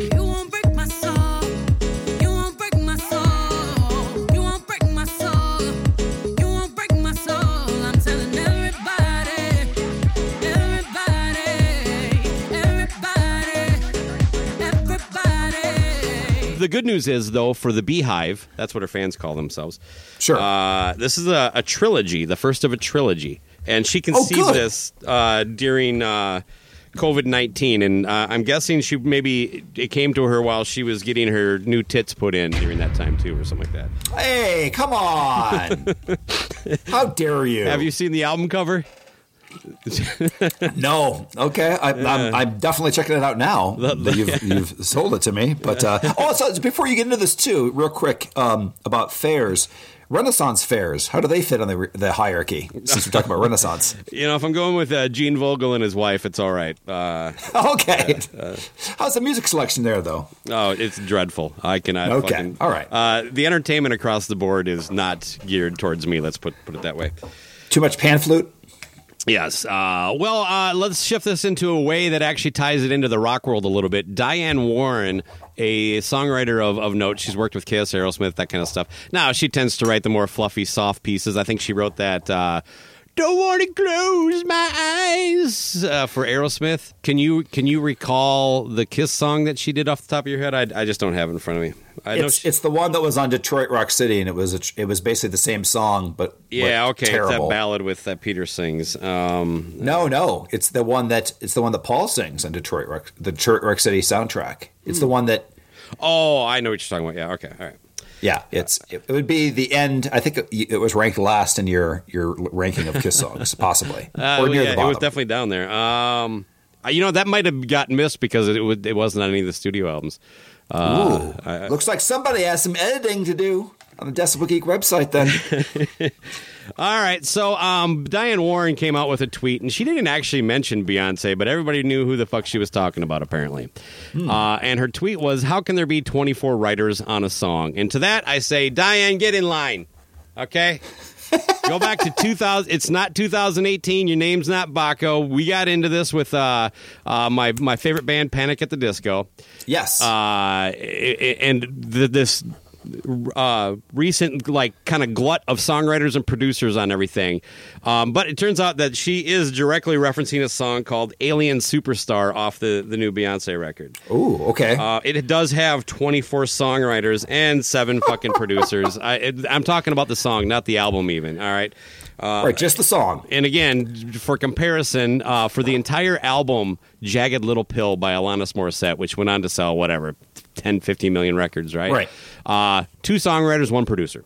Speaker 1: The good news is though for the Beehive, that's what her fans call themselves.
Speaker 4: Sure.
Speaker 1: Uh, this is a, a trilogy, the first of a trilogy, and she conceived
Speaker 4: good.
Speaker 1: this uh, during uh, COVID nineteen, and uh, I'm guessing she maybe it came to her while she was getting her new tits put in during that time too, or something like that.
Speaker 4: Hey, come on! How dare you?
Speaker 1: Have you seen the album cover?
Speaker 4: No. Okay. I, I'm, I'm definitely checking it out now. that you've, you've sold it to me. But uh, oh, before you get into this too, real quick um, about fairs, Renaissance fairs. How do they fit on the the hierarchy? Since we're talking about Renaissance.
Speaker 1: You know, if I'm going with uh, Gene Vogel and his wife, it's all right. Uh,
Speaker 4: Okay. How's the music selection there, though?
Speaker 1: oh, it's dreadful. I cannot.
Speaker 4: Okay,
Speaker 1: fucking-
Speaker 4: all right.
Speaker 1: Uh, the entertainment across the board is not geared towards me. Let's put put it that way.
Speaker 4: Too much pan flute.
Speaker 1: Yes. Uh, well, uh, let's shift this into a way that actually ties it into the rock world a little bit. Diane Warren, a songwriter of, of note, she's worked with Kiss, Aerosmith, that kind of stuff. Now, she tends to write the more fluffy, soft pieces. I think she wrote that. Uh, don't want to close my eyes uh, for Aerosmith. Can you can you recall the Kiss song that she did off the top of your head? I, I just don't have it in front of me. I know
Speaker 4: It's,
Speaker 1: she-
Speaker 4: it's the one that was on Detroit Rock City, and it was a, it was basically the same song, but
Speaker 1: yeah, okay, it's that ballad with that Peter sings. Um,
Speaker 4: No, no, it's the one that it's the one that Paul sings on Detroit Rock, the Detroit Rock City soundtrack. It's the
Speaker 1: Hmm.
Speaker 4: one that,
Speaker 1: oh, I know what you're talking about. Yeah, okay, all right.
Speaker 4: yeah, it's it, would be the end. I think it, it was ranked last in your your ranking of Kiss songs, possibly
Speaker 1: Uh,
Speaker 4: or near
Speaker 1: yeah,
Speaker 4: the
Speaker 1: it was definitely down there. Um, you know that might have gotten missed because it would, it wasn't on any of the studio albums.
Speaker 4: Ooh,
Speaker 1: I-
Speaker 4: looks like somebody has some editing to do on the Decibel Geek website. Then
Speaker 1: All right, so um, Diane Warren came out with a tweet, and she didn't actually mention Beyonce, but everybody knew who the fuck she was talking about, apparently. Uh, and her tweet was, "How can there be 24 writers on a song?" And to that, I say, Diane, get in line, okay? Go back to 2000. It's not 2018. Your name's not Bakko. We got into this with uh, uh, my my favorite band, Panic at the Disco.
Speaker 4: yes,
Speaker 1: Uh, and th- this uh, recent like kind of glut of songwriters and producers on everything. Um, but it turns out that she is directly referencing a song called "Alien Superstar" off the the new Beyonce record.
Speaker 4: ooh, okay.
Speaker 1: Uh, it does have 24 songwriters and seven fucking producers. I, it, I'm talking about the song, not the album, even. All right.
Speaker 4: right, just the song.
Speaker 1: And again, for comparison, uh, for the entire album, Jagged Little Pill by Alanis Morissette, which went on to sell whatever, 10, 15 million records, right?
Speaker 4: Right.
Speaker 1: Uh, two songwriters, one producer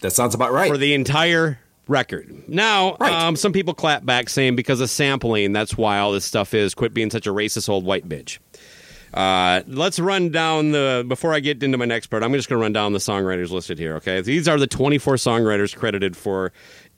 Speaker 4: That sounds about right.
Speaker 1: for the entire record. Now,
Speaker 4: Right.
Speaker 1: um, some people clap back saying because of sampling, that's why all this stuff is. Quit being such a racist old white bitch. Uh, let's run down the before I get into my next part. I'm just going to run down the songwriters listed here. Okay, these are the 24 songwriters credited for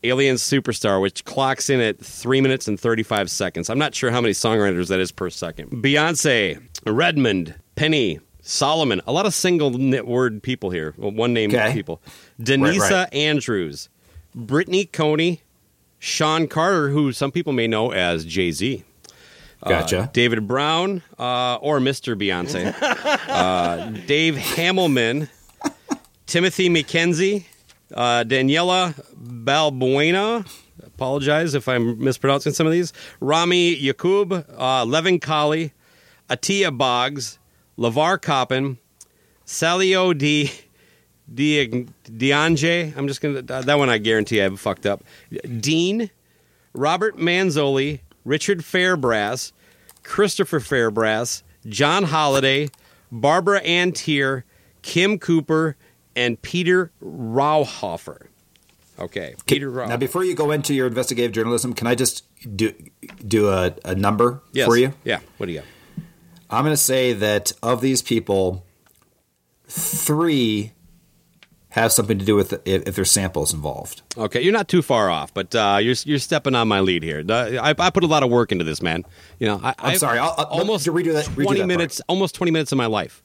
Speaker 1: Alien Superstar, which clocks in at three minutes and 35 seconds. I'm not sure how many songwriters that is per second. Beyonce, Redmond, Penny, Solomon. A lot of single knit word people here. Well, one name
Speaker 4: Okay.
Speaker 1: people. Denisia
Speaker 4: right.
Speaker 1: Andrews, Brittany Coney, Shawn Carter, who some people may know as Jay Z.
Speaker 4: gotcha.
Speaker 1: David Brown uh, or Mr. Beyonce, uh, Dave Hamelman, Timothy McKenzie, uh, Daniela Balbuena. Apologize if I'm mispronouncing some of these. Rami Yacoub, uh, Leven Kali, Atia Boggs, Lavar Coppin, Salio D. Di- Diange. I'm just gonna that one. I guarantee I've fucked up. Dean, Robert Manzoli, Richard Fairbrass, Christopher Fairbrass, John Holliday, Barbara Ann Teer, Kim Cooper, and Peter Rauhofer. Okay, Peter Rauhofer.
Speaker 4: Now, before you go into your investigative journalism, can I just do do a, a number
Speaker 1: yes.
Speaker 4: for you?
Speaker 1: Yeah. What do you got?
Speaker 4: I'm going to say that of these people, three have something to do with if, if there's samples involved.
Speaker 1: Okay, you're not too far off, but uh, you're you're stepping on my lead here. I, I put a lot of work into this, man. You know, I,
Speaker 4: I'm sorry, I'll- I'll-
Speaker 1: almost
Speaker 4: redo that- redo
Speaker 1: twenty
Speaker 4: that part.
Speaker 1: minutes, almost twenty minutes of my life.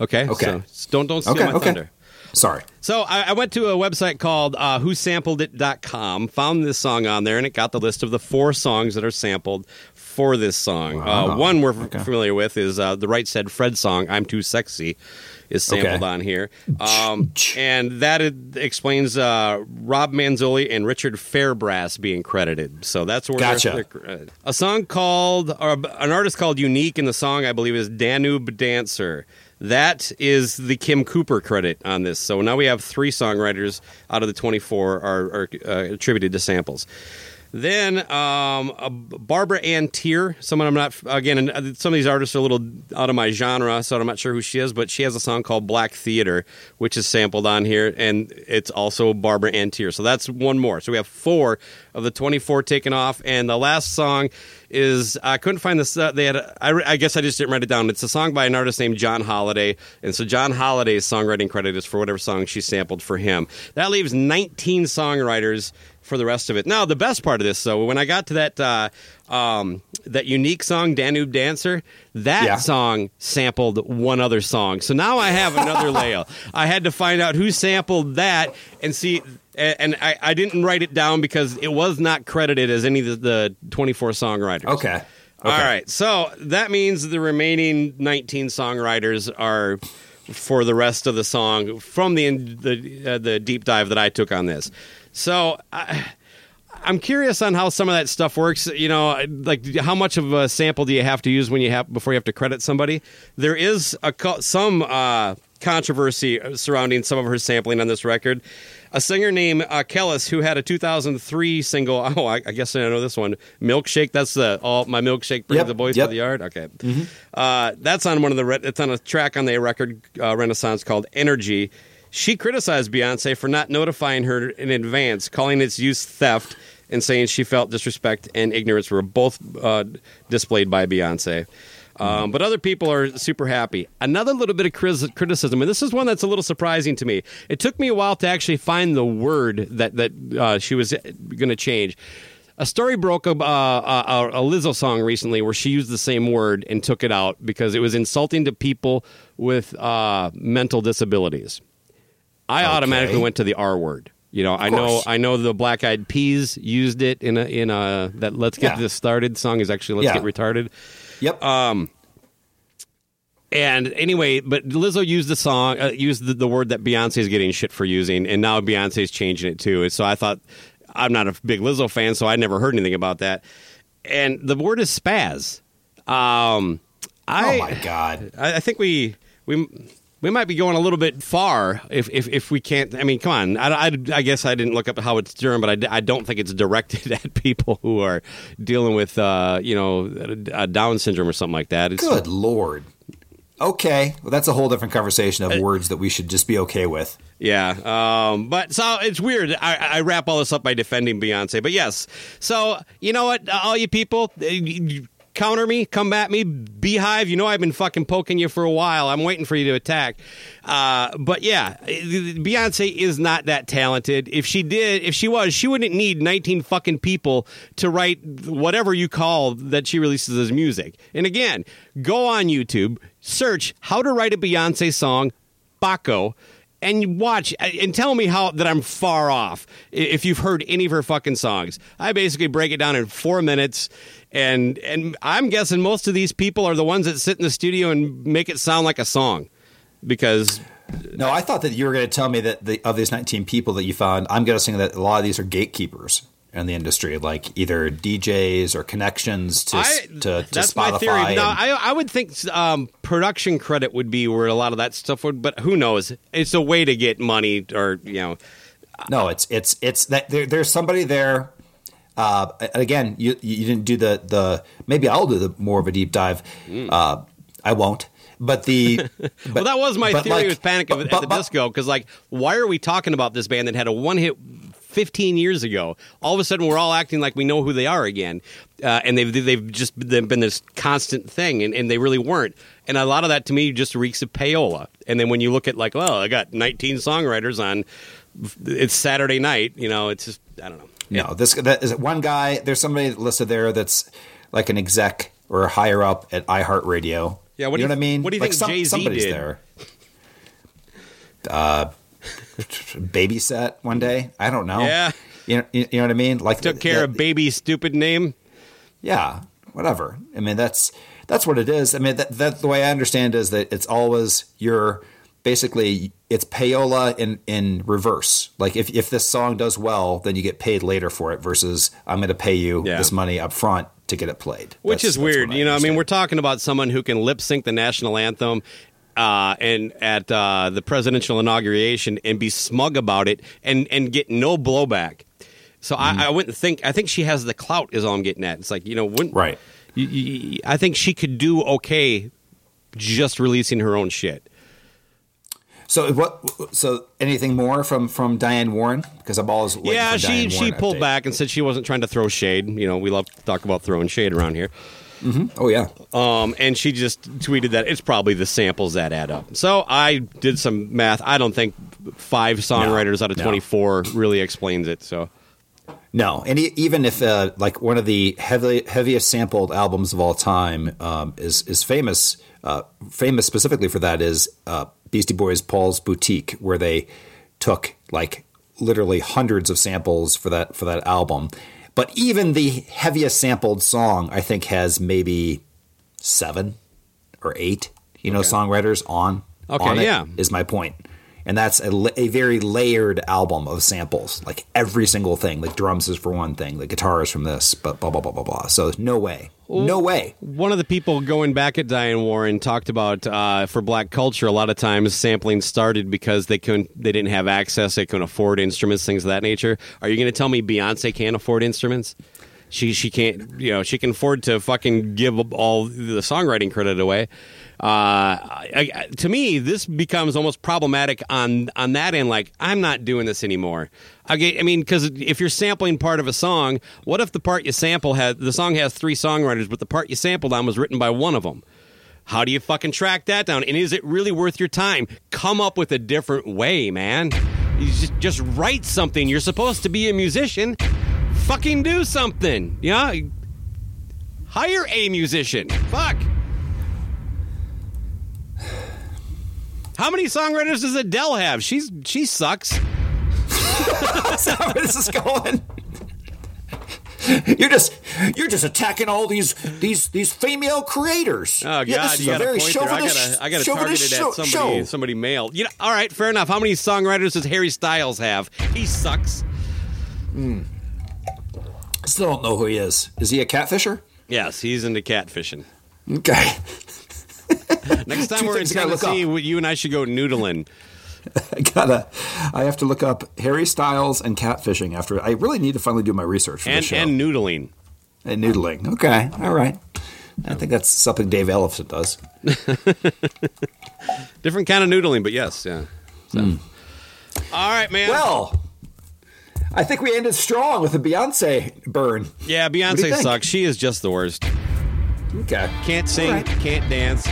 Speaker 1: Okay,
Speaker 4: Okay.
Speaker 1: so don't don't steal
Speaker 4: Okay,
Speaker 1: my
Speaker 4: okay.
Speaker 1: thunder.
Speaker 4: Sorry.
Speaker 1: So I, I went to a website called uh, whosampledit.com, found this song on there, and it got the list of the four songs that are sampled for this song. Uh, one we're
Speaker 4: Okay.
Speaker 1: familiar with is uh, the Right Said Fred song, I'm Too Sexy, is sampled
Speaker 4: Okay.
Speaker 1: on here. Um, and that explains uh, Rob Manzoli and Richard Fairbrass being credited. So that's where
Speaker 4: Gotcha.
Speaker 1: A song called, or an artist called Unique, in the song, I believe, is Danube Dancer. That is the Kim Cooper credit on this. So now we have three songwriters out of the 24 are, are uh, attributed to samples. Then um, uh, Barbara Ann Teer, someone I'm not again. Some of these artists are a little out of my genre, so I'm not sure who she is. But she has a song called Black Theater, which is sampled on here, and it's also Barbara Ann Teer. So that's one more. So we have four of the 24 taken off, and the last song is I couldn't find this. Uh, they had a, I, I guess I just didn't write it down. It's a song by an artist named John Holiday, and so John Holiday's songwriting credit is for whatever song she sampled for him. That leaves 19 songwriters for the rest of it. Now, the best part of this, though, when I got to that uh, um, that unique song, Danube Dancer, that
Speaker 4: Yeah.
Speaker 1: song sampled one other song. So now I have another layer. I had to find out who sampled that and see. And I, I didn't write it down because it was not credited as any of the, the 24 songwriters.
Speaker 4: Okay.
Speaker 1: All right. So that means the remaining 19 songwriters are for the rest of the song from the the uh, the deep dive that I took on this. So I, I'm curious on how some of that stuff works. You know, like how much of a sample do you have to use when you have before you have to credit somebody? There is a some uh, controversy surrounding some of her sampling on this record. A singer named uh, Kelis, who had a 2003 single. Oh, I, I guess I know this one. Milkshake. That's the all my milkshake brings
Speaker 4: Yep,
Speaker 1: the boys
Speaker 4: yep.
Speaker 1: to the yard. Okay, uh, that's on one of the. Re- it's on a track on the record uh, Renaissance called Energy. She criticized Beyonce for not notifying her in advance, calling its use theft, and saying she felt disrespect and ignorance were both uh, displayed by Beyonce. Um, but other people are super happy. Another little bit of criticism, and this is one that's a little surprising to me. It took me a while to actually find the word that that uh, she was going to change. A story broke about uh, a, a Lizzo song recently where she used the same word and took it out because it was insulting to people with uh, mental disabilities. I automatically went to the R word. You know, I know,
Speaker 4: course.
Speaker 1: I know the Black Eyed Peas used it in a in a that "Let's Get
Speaker 4: Yeah.
Speaker 1: This Started" song is actually "Let's
Speaker 4: Yeah.
Speaker 1: Get Retarded."
Speaker 4: Yep.
Speaker 1: Um And anyway, but Lizzo used the song, uh, used the, the word that Beyonce is getting shit for using, and now Beyonce's changing it too. And so I thought, I'm not a big Lizzo fan, so I never heard anything about that. And the word is spaz. Um, I,
Speaker 4: oh my god.
Speaker 1: I, I think we we we might be going a little bit far if if, if we can't. I mean, come on. I, I, I guess I didn't look up how it's German, but I, I don't think it's directed at people who are dealing with uh, you know a Down syndrome or something like that. It's,
Speaker 4: Good lord. Okay, well, that's a whole different conversation of words that we should just be okay with.
Speaker 1: Yeah, um, but so it's weird. I, I wrap all this up by defending Beyonce, but yes. So you know what, all you people, uh, you counter me, come at me, Beehive. You know I've been fucking poking you for a while. I'm waiting for you to attack. Uh, but yeah, Beyonce is not that talented. If she did, if she was, she wouldn't need 19 fucking people to write whatever you call that she releases as music. And again, go on YouTube, search how to write a Beyonce song, Bakko and watch uh, and tell me how that I'm far off if you've heard any of her fucking songs. I basically break it down in four minutes, and and I'm guessing most of these people are the ones that sit in the studio and make it sound like a song, because
Speaker 4: No, I thought that you were going to tell me that the, of these 19 people that you found, I'm guessing that a lot of these are gatekeepers in the industry, like either DJs or connections to
Speaker 1: I,
Speaker 4: to, to
Speaker 1: that's
Speaker 4: Spotify.
Speaker 1: my theory.
Speaker 4: and-
Speaker 1: No, I, I would think um, production credit would be where a lot of that stuff would, but who knows? It's a way to get money, or you know,
Speaker 4: No, it's it's it's that there, there's somebody there. Uh, again, you you didn't do the the maybe I'll do the more of a deep dive. Uh, I won't. But the but,
Speaker 1: Mm. well, that was my theory
Speaker 4: like-
Speaker 1: with Panic
Speaker 4: but-
Speaker 1: at
Speaker 4: but-
Speaker 1: the
Speaker 4: but-
Speaker 1: Disco because, like, why are we talking about this band that had a one hit 15 years ago? All of a sudden, we're all acting like we know who they are again, uh, and they've they've just they've been this constant thing, and, and they really weren't. And a lot of that to me just reeks of payola. And then when you look at like, well, I got 19 songwriters on. It's Saturday night, you know. It's just I don't know.
Speaker 4: No, this that is one guy. There's somebody listed there that's like an exec or higher up at iHeartRadio.
Speaker 1: Yeah, what do
Speaker 4: you
Speaker 1: you-
Speaker 4: know what I mean?
Speaker 1: what do you
Speaker 4: like
Speaker 1: think Jay-Z
Speaker 4: somebody's
Speaker 1: did?
Speaker 4: there. Uh, babysat one day. I don't know.
Speaker 1: Yeah.
Speaker 4: you know, you know what I mean. Like
Speaker 1: Took care
Speaker 4: that-
Speaker 1: of baby stupid name.
Speaker 4: Yeah, whatever. I mean, that's that's what it is. I mean, that, that the way I understand is that it's always your basically it's payola in in reverse. Like if if this song does well, then you get paid later for it. Versus I'm going to pay you
Speaker 1: Yeah.
Speaker 4: this money up front to get it played.
Speaker 1: Which
Speaker 4: That's-
Speaker 1: is weird. You know, I mean, we're talking about someone who can lip sync the national anthem uh, and at uh, the presidential inauguration and be smug about it and, and get no blowback. So
Speaker 4: Mm-hmm.
Speaker 1: I, I wouldn't think. I think she has the clout. Is all I'm getting at. It's like you know, wouldn't,
Speaker 4: Right.
Speaker 1: You, you, I think she could do okay just releasing her own shit.
Speaker 4: So what? So anything more from from Diane Warren? Because I'm always
Speaker 1: yeah, she
Speaker 4: Diane
Speaker 1: she
Speaker 4: Warren
Speaker 1: pulled
Speaker 4: update.
Speaker 1: back and said she wasn't trying to throw shade. You know, we love to talk about throwing shade around here.
Speaker 4: Oh yeah.
Speaker 1: Um, and she just tweeted that it's probably the samples that add up. So I did some math. I don't think five songwriters out of
Speaker 4: no.
Speaker 1: 24 really explains it. So
Speaker 4: No, and e- even if uh, like one of the heavily, heaviest sampled albums of all time um, is is famous, uh, famous specifically for that is uh, Beastie Boys' Paul's Boutique, where they took like literally hundreds of samples for that for that album. But even the heaviest sampled song, I think, has maybe seven or eight, you know, songwriters on.
Speaker 1: Okay,
Speaker 4: on it,
Speaker 1: yeah.
Speaker 4: is my point. And that's a, a very layered album of samples, like every single thing. Like drums is for one thing, the guitar is from this, but blah blah blah blah blah. So no way, no way.
Speaker 1: one of the people going back at Diane Warren talked about uh, for black culture. A lot of times sampling started because they couldn't, they didn't have access, they couldn't afford instruments, things of that nature. Are you going to tell me Beyonce can't afford instruments? She she can't you know she can afford to fucking give all the songwriting credit away. Uh, I, I- to me, this becomes almost problematic on on that end. Like, I'm not doing this anymore. Okay, I mean, because if you're sampling part of a song, what if the part you sample had the song has three songwriters, but the part you sampled on was written by one of them? How do you fucking track that down? And is it really worth your time? Come up with a different way, man. You just, just write something. You're supposed to be a musician. Fucking do something. Yeah. Hire a musician. Fuck. How many songwriters does Adele have? She's she sucks.
Speaker 4: That's not where this is going. You're just you're just attacking all these these these female creators.
Speaker 1: Oh God,
Speaker 4: yeah, this is
Speaker 1: you
Speaker 4: a
Speaker 1: got
Speaker 4: very
Speaker 1: a point there. I
Speaker 4: chauvinist,
Speaker 1: gotta, I gotta target
Speaker 4: chauvinist
Speaker 1: it
Speaker 4: show,
Speaker 1: at somebody,
Speaker 4: show.
Speaker 1: somebody male. You know, all right, fair enough. How many songwriters does Harry Styles have? He sucks. Hmm.
Speaker 4: Still don't know who he is. Is he a catfisher?
Speaker 1: Yes, he's into catfishing.
Speaker 4: Okay.
Speaker 1: Next time we're in
Speaker 4: things gotta look
Speaker 1: Tennessee, you and I should go noodling.
Speaker 4: I gotta. I have to look up Harry Styles and catfishing after. I really need to finally do my research for
Speaker 1: and
Speaker 4: the show.
Speaker 1: and noodling.
Speaker 4: And noodling. Okay. All right. I think that's something Dave Ellison does.
Speaker 1: Different kind of noodling, but yes, yeah. So. Hmm. All right, man.
Speaker 4: Well, I think we ended strong with a Beyonce burn.
Speaker 1: yeah,
Speaker 4: what do you
Speaker 1: Beyonce sucks. She is just the worst.
Speaker 4: Okay.
Speaker 1: Can't sing,
Speaker 4: right.
Speaker 1: can't dance,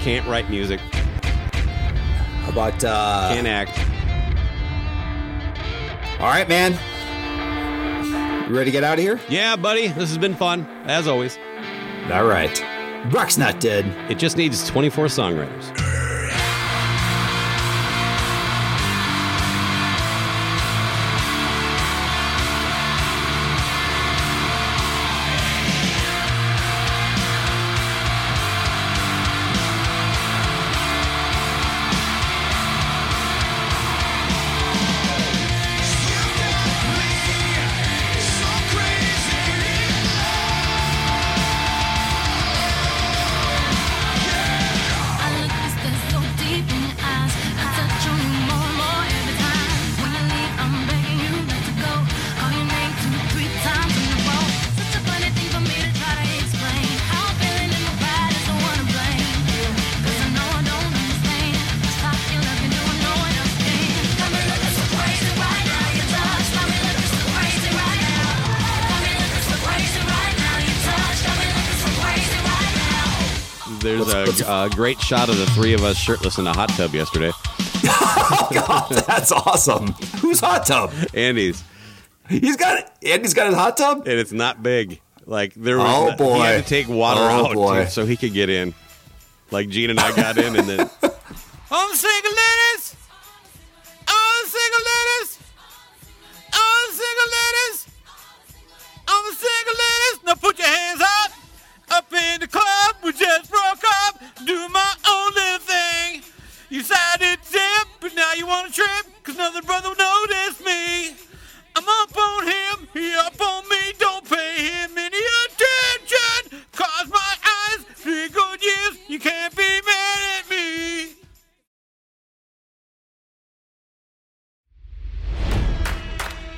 Speaker 1: can't write music,
Speaker 4: How about uh
Speaker 1: can't act.
Speaker 4: All right, man. You ready to get out of here?
Speaker 1: Yeah, buddy, this has been fun as always.
Speaker 4: All right. Rock's not dead.
Speaker 1: It just needs 24 songwriters. There's a, a great shot of the three of us shirtless in a hot tub yesterday.
Speaker 4: Oh, God, That's awesome. Who's hot tub?
Speaker 1: Andy's,
Speaker 4: He's got Andy's got his hot tub.
Speaker 1: and it's not big. Like there was,
Speaker 4: Oh, boy.
Speaker 1: he had to take water
Speaker 4: Oh,
Speaker 1: out
Speaker 4: boy.
Speaker 1: so he could get in. Like Gene and I got in, and then I'm single ladies, all the single ladies, all the single ladies, all the single ladies. Now put your hands up, up in the club. We just broke up, do my own little thing. You decided to dip, but now you want to trip, cause another brother noticed me. I'm up on him, he up on me, don't pay him any